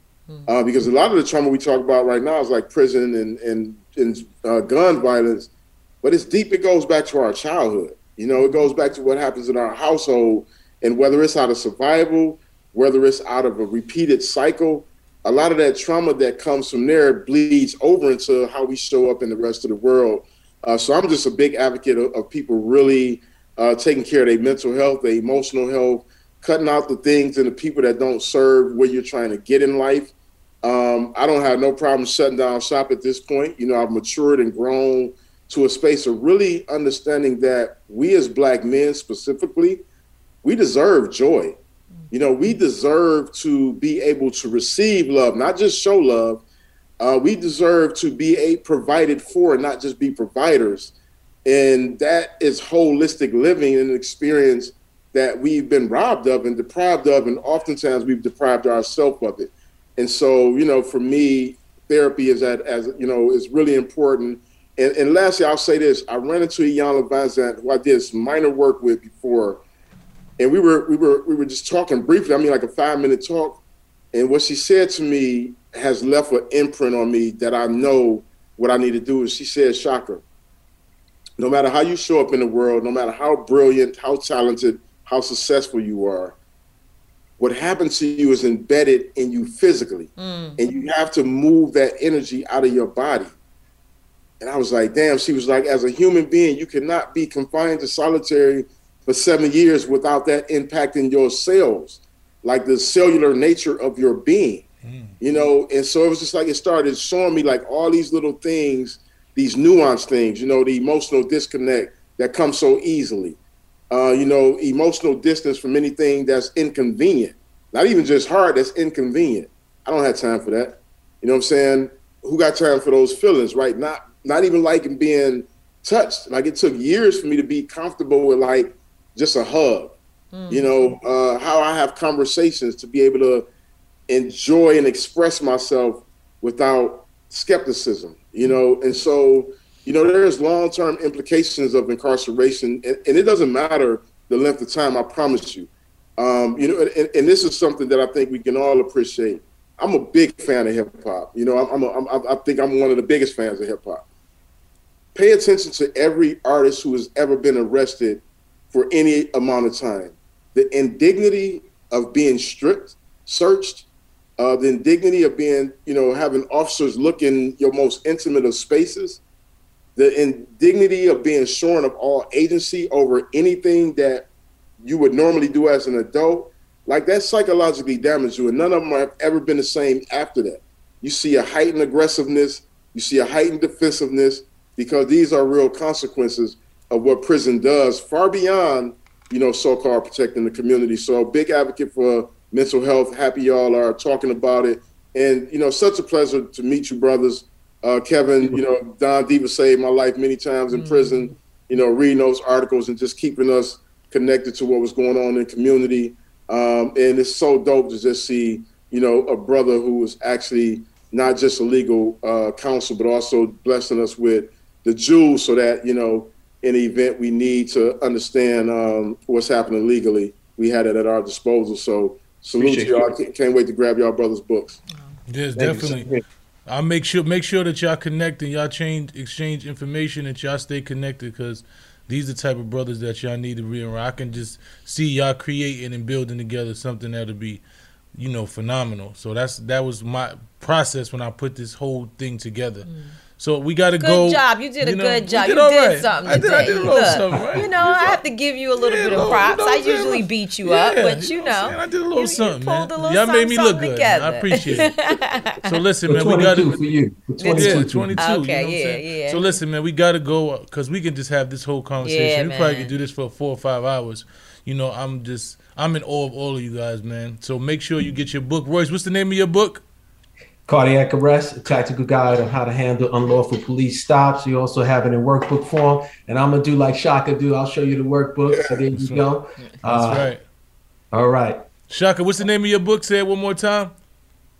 Uh, because a lot of the trauma we talk about right now is like prison and and, and uh, gun violence, but it's deep. It goes back to our childhood. You know, it goes back to what happens in our household, and whether it's out of survival, whether it's out of a repeated cycle, a lot of that trauma that comes from there bleeds over into how we show up in the rest of the world. Uh, so I'm just a big advocate of, of people really uh, taking care of their mental health, their emotional health, cutting out the things and the people that don't serve where you're trying to get in life. Um, I don't have no problem shutting down shop at this point. You know, I've matured and grown to a space of really understanding that we as black men specifically, we deserve joy. You know, we deserve to be able to receive love, not just show love. Uh, we deserve to be a provided for, not just be providers. And that is holistic living and an experience that we've been robbed of and deprived of, and oftentimes we've deprived ourselves of it. And so, you know, for me, therapy is at as you know is really important. And, and lastly, I'll say this: I ran into Iyanla Vanzant, who I did some minor work with before, and we were we were we were just talking briefly. I mean, like a five minute talk. And what she said to me has left an imprint on me that I know what I need to do. Is she said, "Shaka, no matter how you show up in the world, no matter how brilliant, how talented, how successful you are, what happens to you is embedded in you physically. Mm. And you have to move that energy out of your body. And I was like, damn, she was like, as a human being, you cannot be confined to solitary for seven years without that impacting your cells, like the cellular nature of your being. You know, and so it was just like it started showing me like all these little things, these nuanced things, you know, the emotional disconnect that comes so easily. Uh, you know, emotional distance from anything that's inconvenient. Not even just hard, that's inconvenient. I don't have time for that. You know what I'm saying? Who got time for those feelings, right? Not not even liking being touched. Like it took years for me to be comfortable with like just a hug. Mm. You know, uh, how I have conversations to be able to enjoy and express myself without skepticism. You know, and so you know there's long term implications of incarceration, and, and, it doesn't matter the length of time. I promise you. Um, you know, and, and, this is something that I think we can all appreciate. I'm a big fan of hip hop. You know, I'm, I'm, a, I'm I think I'm one of the biggest fans of hip hop. Pay attention to every artist who has ever been arrested for any amount of time. The indignity of being stripped, searched, uh, the indignity of being, you know, having officers look in your most intimate of spaces, the indignity of being shorn of all agency over anything that you would normally do as an adult, like that psychologically damaged you. And none of them have ever been the same after that. You see a heightened aggressiveness, you see a heightened defensiveness, because these are real consequences of what prison does, far beyond, you know, so-called protecting the community. So big advocate for mental health. Happy y'all are talking about it. And, you know, such a pleasure to meet you, brothers. Uh, Kevin, you know, Don Diva saved my life many times in mm-hmm. prison, you know, reading those articles and just keeping us connected to what was going on in community. Um, and it's so dope to just see, you know, a brother who was actually not just a legal uh, counsel, but also blessing us with the jewels so that, you know, in the event we need to understand um, what's happening legally, we had it at our disposal. So Salute to y'all. You. Can't wait to grab y'all brothers' books. Yes, definitely. I'll make sure make sure that y'all connect and y'all change exchange information and y'all stay connected because these are the type of brothers that y'all need to be around. I can just see y'all creating and building together something that'll be, you know, phenomenal. So that's that was my process when I put this whole thing together. Mm. So we got to go. Good job. You did a you know, good job. Did you did right. something today. I did, I did a little Look, something, right? You know, I have to give you a little yeah, bit of props. You know I usually beat you yeah, up, but you know, I did a little you, something, you man. Little Y'all made me look good. Together. I appreciate it. *laughs* so listen, man, we got to for you. Yeah, 22. Okay, yeah, yeah. So listen, man, we got to go because we can just have this whole conversation. we probably could do this for four or five hours. You know, I'm just I'm in awe of all of you guys, man. So make sure you get your book, Royce. What's the name of your book? Cardiac arrest, a tactical guide on how to handle unlawful police stops. You also have it in workbook form. And I'm gonna do like Shaka do. I'll show you the workbook. Yeah, so there you go. That's uh, right. All right. Shaka, what's the name of your book? Say it one more time.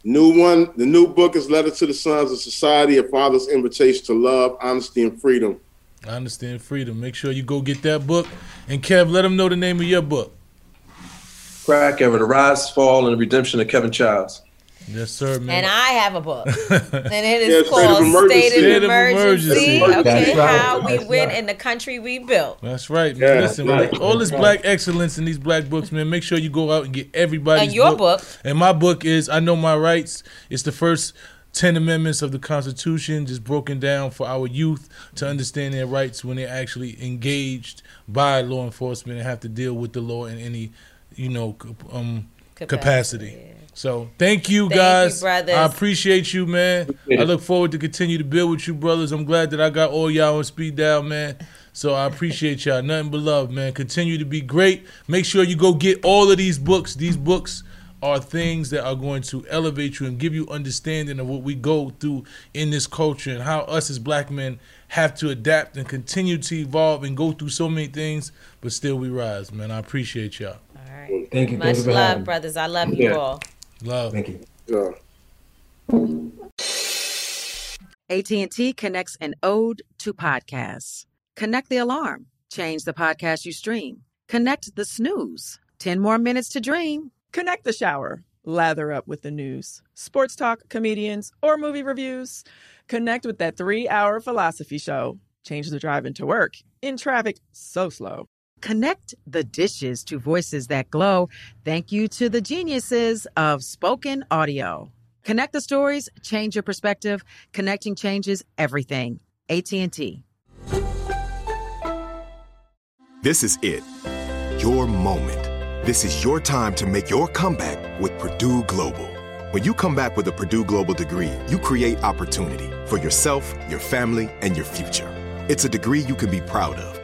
New one. The new book is Letter to the Sons of Society, a Father's Invitation to Love, Honesty, and Freedom. I understand freedom. Make sure you go get that book. And Kev, let them know the name of your book. Crack Era, The Rise, Fall, and the Redemption of Kevin Chiles. Yes, sir, man. And I have a book, *laughs* and it is yeah, called State of Emergency. State of Emergency. Okay, right. how we That's win right. in the country we built. That's right, man. Yeah, Listen, right. all this black excellence in these black books, man. Make sure you go out and get everybody's and your book. book. And my book is I Know My Rights. It's the first 10 amendments of the Constitution, just broken down for our youth to understand their rights when they're actually engaged by law enforcement and have to deal with the law in any, you know, um, capacity. capacity. Yeah. So thank you thank guys. You, brothers. I appreciate you, man. I look forward to continue to build with you, brothers. I'm glad that I got all y'all on speed dial, man. So I appreciate y'all. Nothing but love, man. Continue to be great. Make sure you go get all of these books. These books are things that are going to elevate you and give you understanding of what we go through in this culture and how us as black men have to adapt and continue to evolve and go through so many things, but still we rise, man. I appreciate y'all. All right. Thank you. Much Thank you love, brothers. I love you all. Love. Thank you. Yeah. AT&T connects an ode to podcasts. Connect the alarm. Change the podcast you stream. Connect the snooze. 10 more minutes to dream. Connect the shower. Lather up with the news, sports talk, comedians, or movie reviews. Connect with that three hour philosophy show. Change the drive into work in traffic so slow. Connect the dishes to voices that glow. Thank you to the geniuses of spoken audio. Connect the stories, change your perspective. Connecting changes everything. AT&T. This is it. Your moment. This is your time to make your comeback with Purdue Global. When you come back with a Purdue Global degree, you create opportunity for yourself, your family, and your future. It's a degree you can be proud of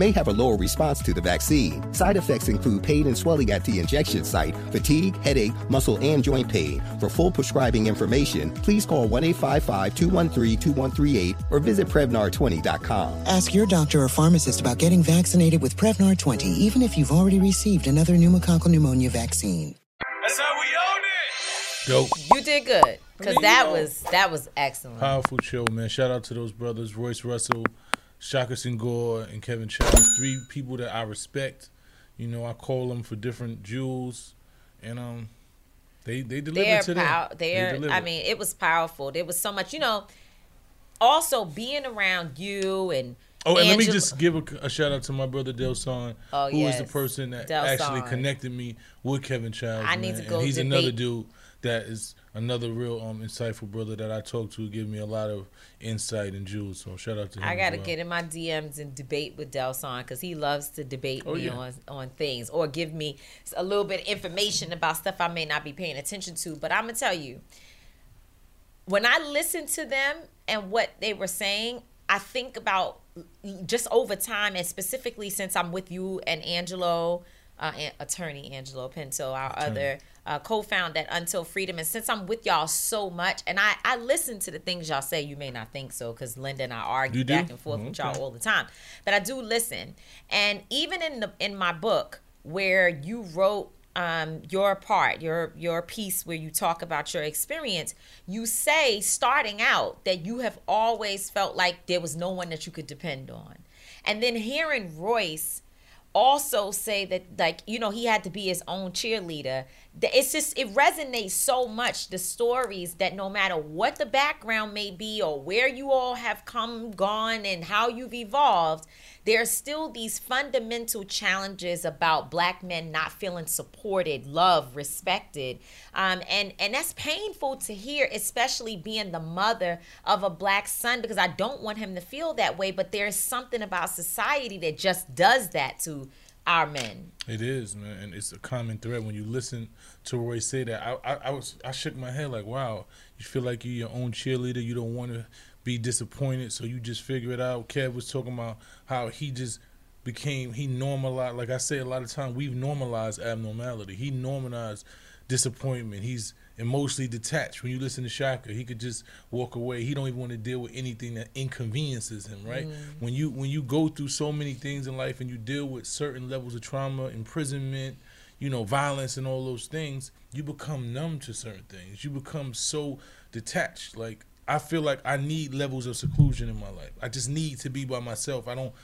may have a lower response to the vaccine. Side effects include pain and swelling at the injection site, fatigue, headache, muscle, and joint pain. For full prescribing information, please call 1 855 213 2138 or visit Prevnar20.com. Ask your doctor or pharmacist about getting vaccinated with Prevnar 20, even if you've already received another pneumococcal pneumonia vaccine. That's how we own it. Dope. You did good because that was that was excellent. Powerful show, man. Shout out to those brothers, Royce Russell, Shaka Senghor and Kevin Chiles, three people that I respect. You know, I call them for different jewels, and um, they they deliver they're to them. pow- they're, they. I mean, it was powerful. There was so much, you know. Also, being around you and Oh, and let me just give a, a shout out to my brother Delson, Oh, who is the person that Delson. actually connected me with Kevin Chiles. I need to go And he's debate- another dude that is another real um insightful brother that I talk to, give me a lot of insight and jewels. So shout out to him. I got to well. get in my DMs and debate with Delson because he loves to debate Oh, me yeah. on on things or give me a little bit of information about stuff I may not be paying attention to. But I'm gonna tell you, when I listen to them and what they were saying, I think about just over time and specifically since I'm with you and Angelo, uh, attorney Angelo Pinto, our other uh, co-founder at Until Freedom, and since I'm with y'all so much, and I I listen to the things y'all say. You may not think so because Linda and I argue back and forth with y'all all the time, but I do listen. And even in the in my book where you wrote um, your part, your your piece where you talk about your experience, you say starting out that you have always felt like there was no one that you could depend on, and then hearing Royce also say that like you know he had to be his own cheerleader it's just it resonates so much the stories that no matter what the background may be or where you all have come gone and how you've evolved there are still these fundamental challenges about black men not feeling supported loved respected. Um, and and that's painful to hear especially being the mother of a black son because i don't want him to feel that way but there's something about society that just does that to our men It is, man, and it's a common thread when you listen to Roy say that. I, I, I was, I shook my head like, wow, you feel like you're your own cheerleader. You don't want to be disappointed, so you just figure it out. Kev was talking about how he just became, he normalized. Like I say a lot of time, we've normalized abnormality. He normalized disappointment. He's emotionally detached. When you listen to Shaka, he could just walk away. He don't even want to deal with anything that inconveniences him, right? Mm. When you when you go through so many things in life and you deal with certain levels of trauma, imprisonment, you know, violence and all those things, you become numb to certain things. You become so detached. Like I feel like I need levels of seclusion in my life. I just need to be by myself. I don't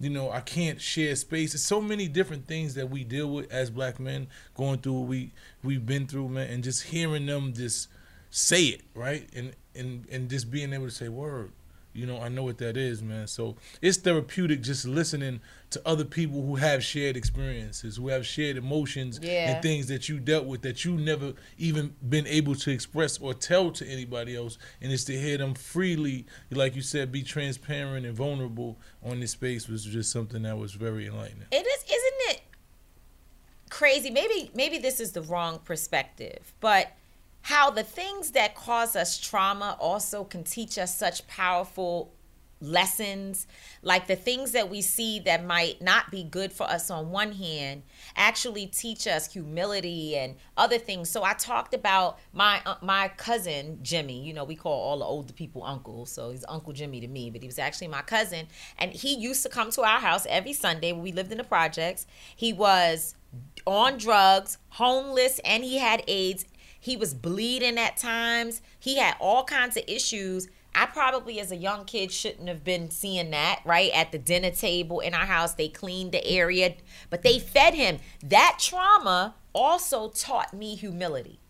you know, I can't share space. There's so many different things that we deal with as black men going through what we we've been through, man, and just hearing them just say it, right? And and and just being able to say word. You know, I know what that is, man. So it's therapeutic just listening to other people who have shared experiences, who have shared emotions Yeah. and things that you dealt with that you never even been able to express or tell to anybody else. And it's to hear them freely, like you said, be transparent and vulnerable on this space was just something that was very enlightening. It is, isn't it crazy? Maybe, maybe this is the wrong perspective, but how the things that cause us trauma also can teach us such powerful lessons. Like the things that we see that might not be good for us on one hand actually teach us humility and other things. So i talked about my uh, my cousin jimmy. You know we call all the older people uncle. So he's uncle jimmy to me but he was actually my cousin. And he used to come to our house every sunday when we lived in the projects. He was on drugs homeless and he had aids he was bleeding at times he had all kinds of issues I probably, as a young kid, shouldn't have been seeing that, right? At the dinner table in our house, they cleaned the area, but they fed him. That trauma also taught me humility.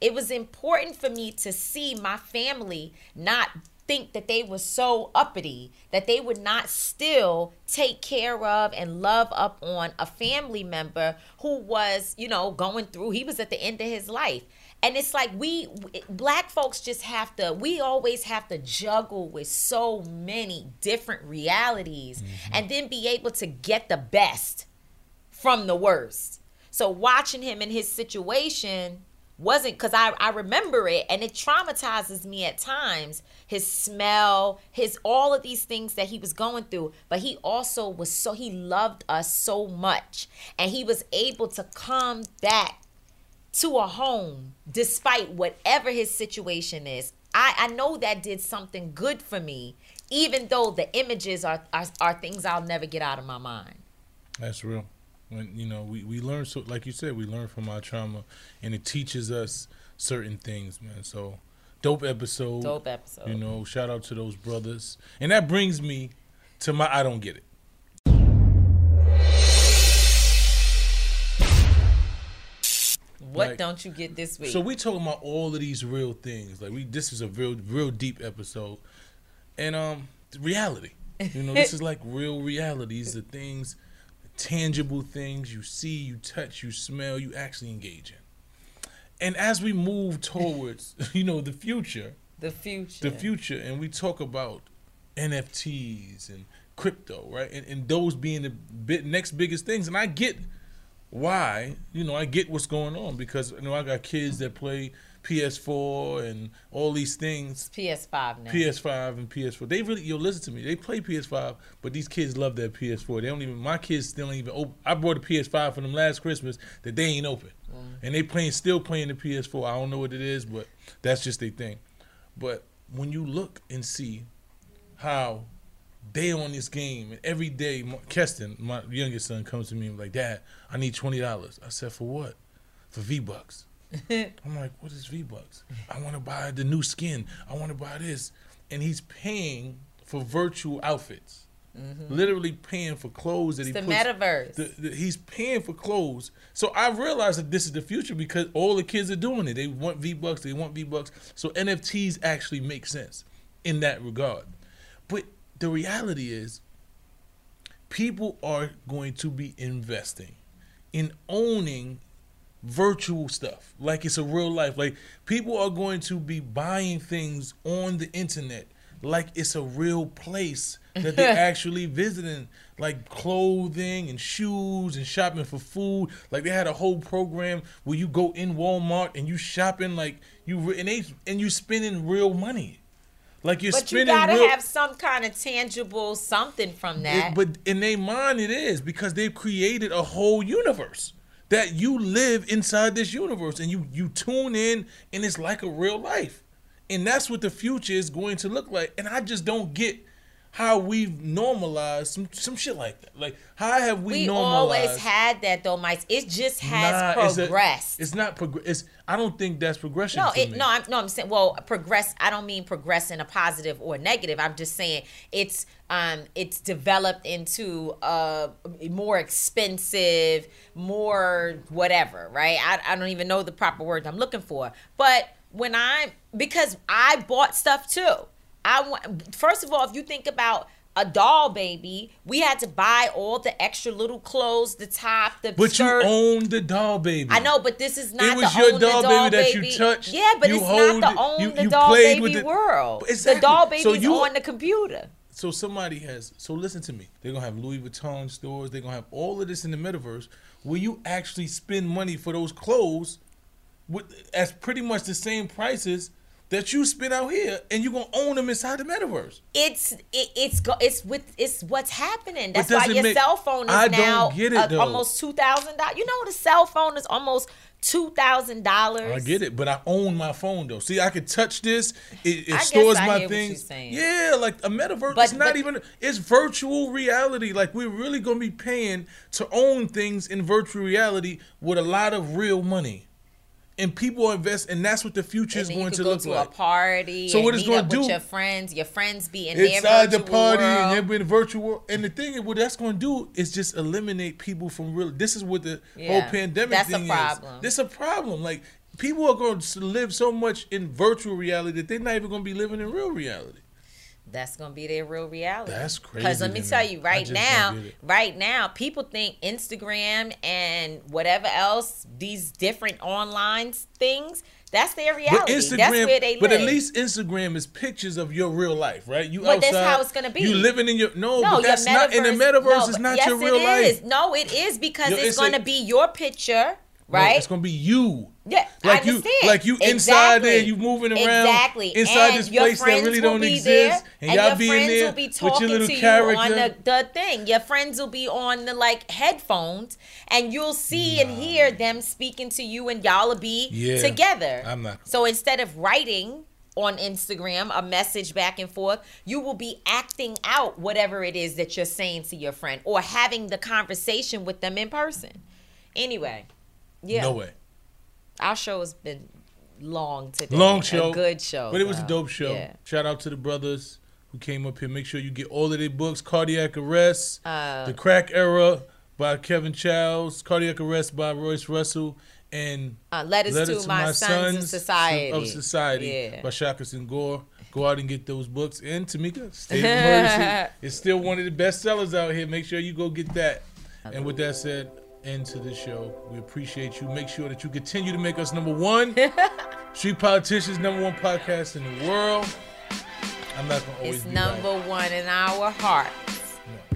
It was important for me to see my family not think that they were so uppity that they would not still take care of and love up on a family member who was, you know, going through, he was at the end of his life and it's like we black folks just have to we always have to juggle with so many different realities mm-hmm. and then be able to get the best from the worst so watching him in his situation wasn't because I, I remember it and it traumatizes me at times his smell his all of these things that he was going through but he also was so he loved us so much and he was able to come back to a home despite whatever his situation is. I, I know that did something good for me, even though the images are, are, are things I'll never get out of my mind. That's real. When you know, we, we learn so like you said, we learn from our trauma and it teaches us certain things, man. So dope episode. Dope episode. You know, shout out to those brothers. And that brings me to my I don't get it. What like, don't you get this week? So we talking about all of these real things. Like we, this is a real, real deep episode, and um, reality. You know, this is *laughs* like real reality. These are things, tangible things you see, you touch, you smell, you actually engage in. And as we move towards, *laughs* you know, the future, the future, the future, and we talk about NFTs and crypto, right? And, and those being the bit, next biggest things. And I get why, you know, I get what's going on because you know I got kids that play PS4 and all these things. It's PS5 now. PS5 and PS4. They really, you listen to me. They play PS5, but these kids love their PS4. They don't even. My kids still ain't even. Open. I bought a PS5 for them last Christmas that they ain't open, mm. and they playing still playing the PS4. I don't know what it is, but that's just their thing. But when you look and see how they on this game, and every day, Keston, my youngest son, comes to me like, "Dad, I need twenty dollars." I said, "For what?" For V Bucks. *laughs* I'm like, "What is V Bucks?" I want to buy the new skin. I want to buy this, and he's paying for virtual outfits. Mm-hmm. Literally paying for clothes that it's he the puts, metaverse. The, the, he's paying for clothes. So I realized that this is the future because all the kids are doing it. They want V Bucks. They want V Bucks. So NFTs actually make sense in that regard. But the reality is people are going to be investing in owning virtual stuff. Like it's a real life. Like people are going to be buying things on the internet like it's a real place that they're *laughs* actually visiting like clothing and shoes and shopping for food. Like they had a whole program where you go in walmart and you shopping like you and they and you spending real money like you're but spending. you gotta real, have some kind of tangible something from that. It, but in their mind, it is because they've created a whole universe that you live inside this universe, and you you tune in, and it's like a real life, and that's what the future is going to look like. And I just don't get how we've normalized some some shit like that. Like how have we, we normalized? always had that though, Mike. It just has nah, progressed. It's, a, it's not progress. I don't think that's progression. No, it, no, I'm, no. I'm saying well, progress. I don't mean progress in a positive or negative. I'm just saying it's um it's developed into a more expensive, more whatever. Right? I I don't even know the proper word I'm looking for, but when I because I bought stuff too. I want first of all, if you think about a doll baby, we had to buy all the extra little clothes, the top, the shirt But skirt. you own the doll baby. I know, but this is not it was your doll, doll baby, baby that you touched. Yeah, but it's not the own you, the you doll baby the, world. Exactly. The doll baby's so you, on the computer. So somebody has. So listen to me. They're gonna have Louis Vuitton stores. They're gonna have all of this in the metaverse, where you actually spend money for those clothes, with as pretty much the same prices that you spit out here, and you're gonna own them inside the metaverse. It's it, it's go, it's with it's what's happening. That's why your make- cell phone is I now it, though. almost two thousand dollars. You know the cell phone is almost two thousand dollars. I get it, but I own my phone though. See, I can touch this. It, it stores my hear what you're things. Yeah, like a metaverse. But- it's not but- even. It's virtual reality. Like we're really gonna be paying to own things in virtual reality with a lot of real money, and people invest, and that's what the future is going to go look to like. a party. So what it's gonna do- with your friends? Your friends be in inside the party world. and they're in virtual and the thing is what that's going to do is just eliminate people from real this is what the Yeah, whole pandemic that's a thing problem. is this a problem like people are going to live so much in virtual reality that they're not even going to be living in real reality That's gonna be their real reality. That's crazy Because let me tell you, right now, don't get it. right now, people think Instagram and whatever else, these different online things, that's their reality. that's where they live. but at least Instagram is pictures of your real life, right? You But that's how it's gonna be. You living in your no, no, but that's not in the metaverse. no, it's not yes, your real it life. is. No, it is because Yo, it's, it's gonna be your picture, No, right? it's gonna be you. Yeah, like you, like you inside Exactly. there, you moving around exactly inside and this place that really don't exist, there, and, and y'all your be in friends there will be with your talking little to character. you on the, the thing. Your friends will be on the like headphones, and you'll see and hear them speaking to you, and y'all will be Yeah, together. I'm not- So instead of writing on Instagram a message back and forth, you will be acting out whatever it is that you're saying to your friend, or having the conversation with them in person. Anyway, yeah. No way. Our show has been long today. Long show, A good show. but it was a dope show. Yeah. Shout out to the brothers who came up here. Make sure you get all of their books: Cardiac Arrest, Uh, The Crack Era by Kevin Chiles, Cardiac Arrest by Royce Russell, and Uh, Letters to My Sons of Society. of Society Yeah. by Shaka Gore. Go out and get those books. And Tamika, State of *laughs* Emergency is still one of the best sellers out here. Make sure you go get that. And with that said, end to the show. We appreciate you. Make sure that you continue to make us number one. *laughs* Street Politicians, number one podcast in the world. I'm not gonna always It's be number right. one in our hearts.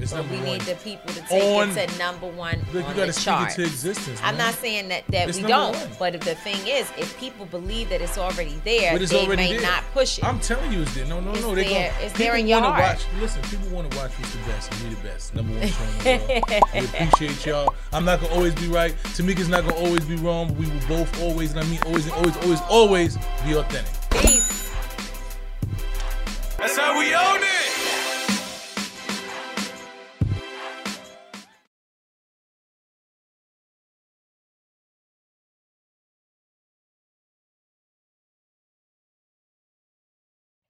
It's but number we one. need the people to take On- it to number one Look, on you gotta the speak chart. it to existence. I'm not saying that, that It's we don't, one. but if the thing is, if people believe that it's already there, But it's they already may there. not push it. I'm telling you, it's there. No, no, It's no. They there. gonna, It's there in your wanna heart. watch. Listen, people want to watch who's the best, and we the best. Number one show in the world. we appreciate y'all. I'm not gonna always be right. Tamika's not gonna always be wrong. We will both always, and I mean always, and always, always, always be authentic. Peace. That's how we own it.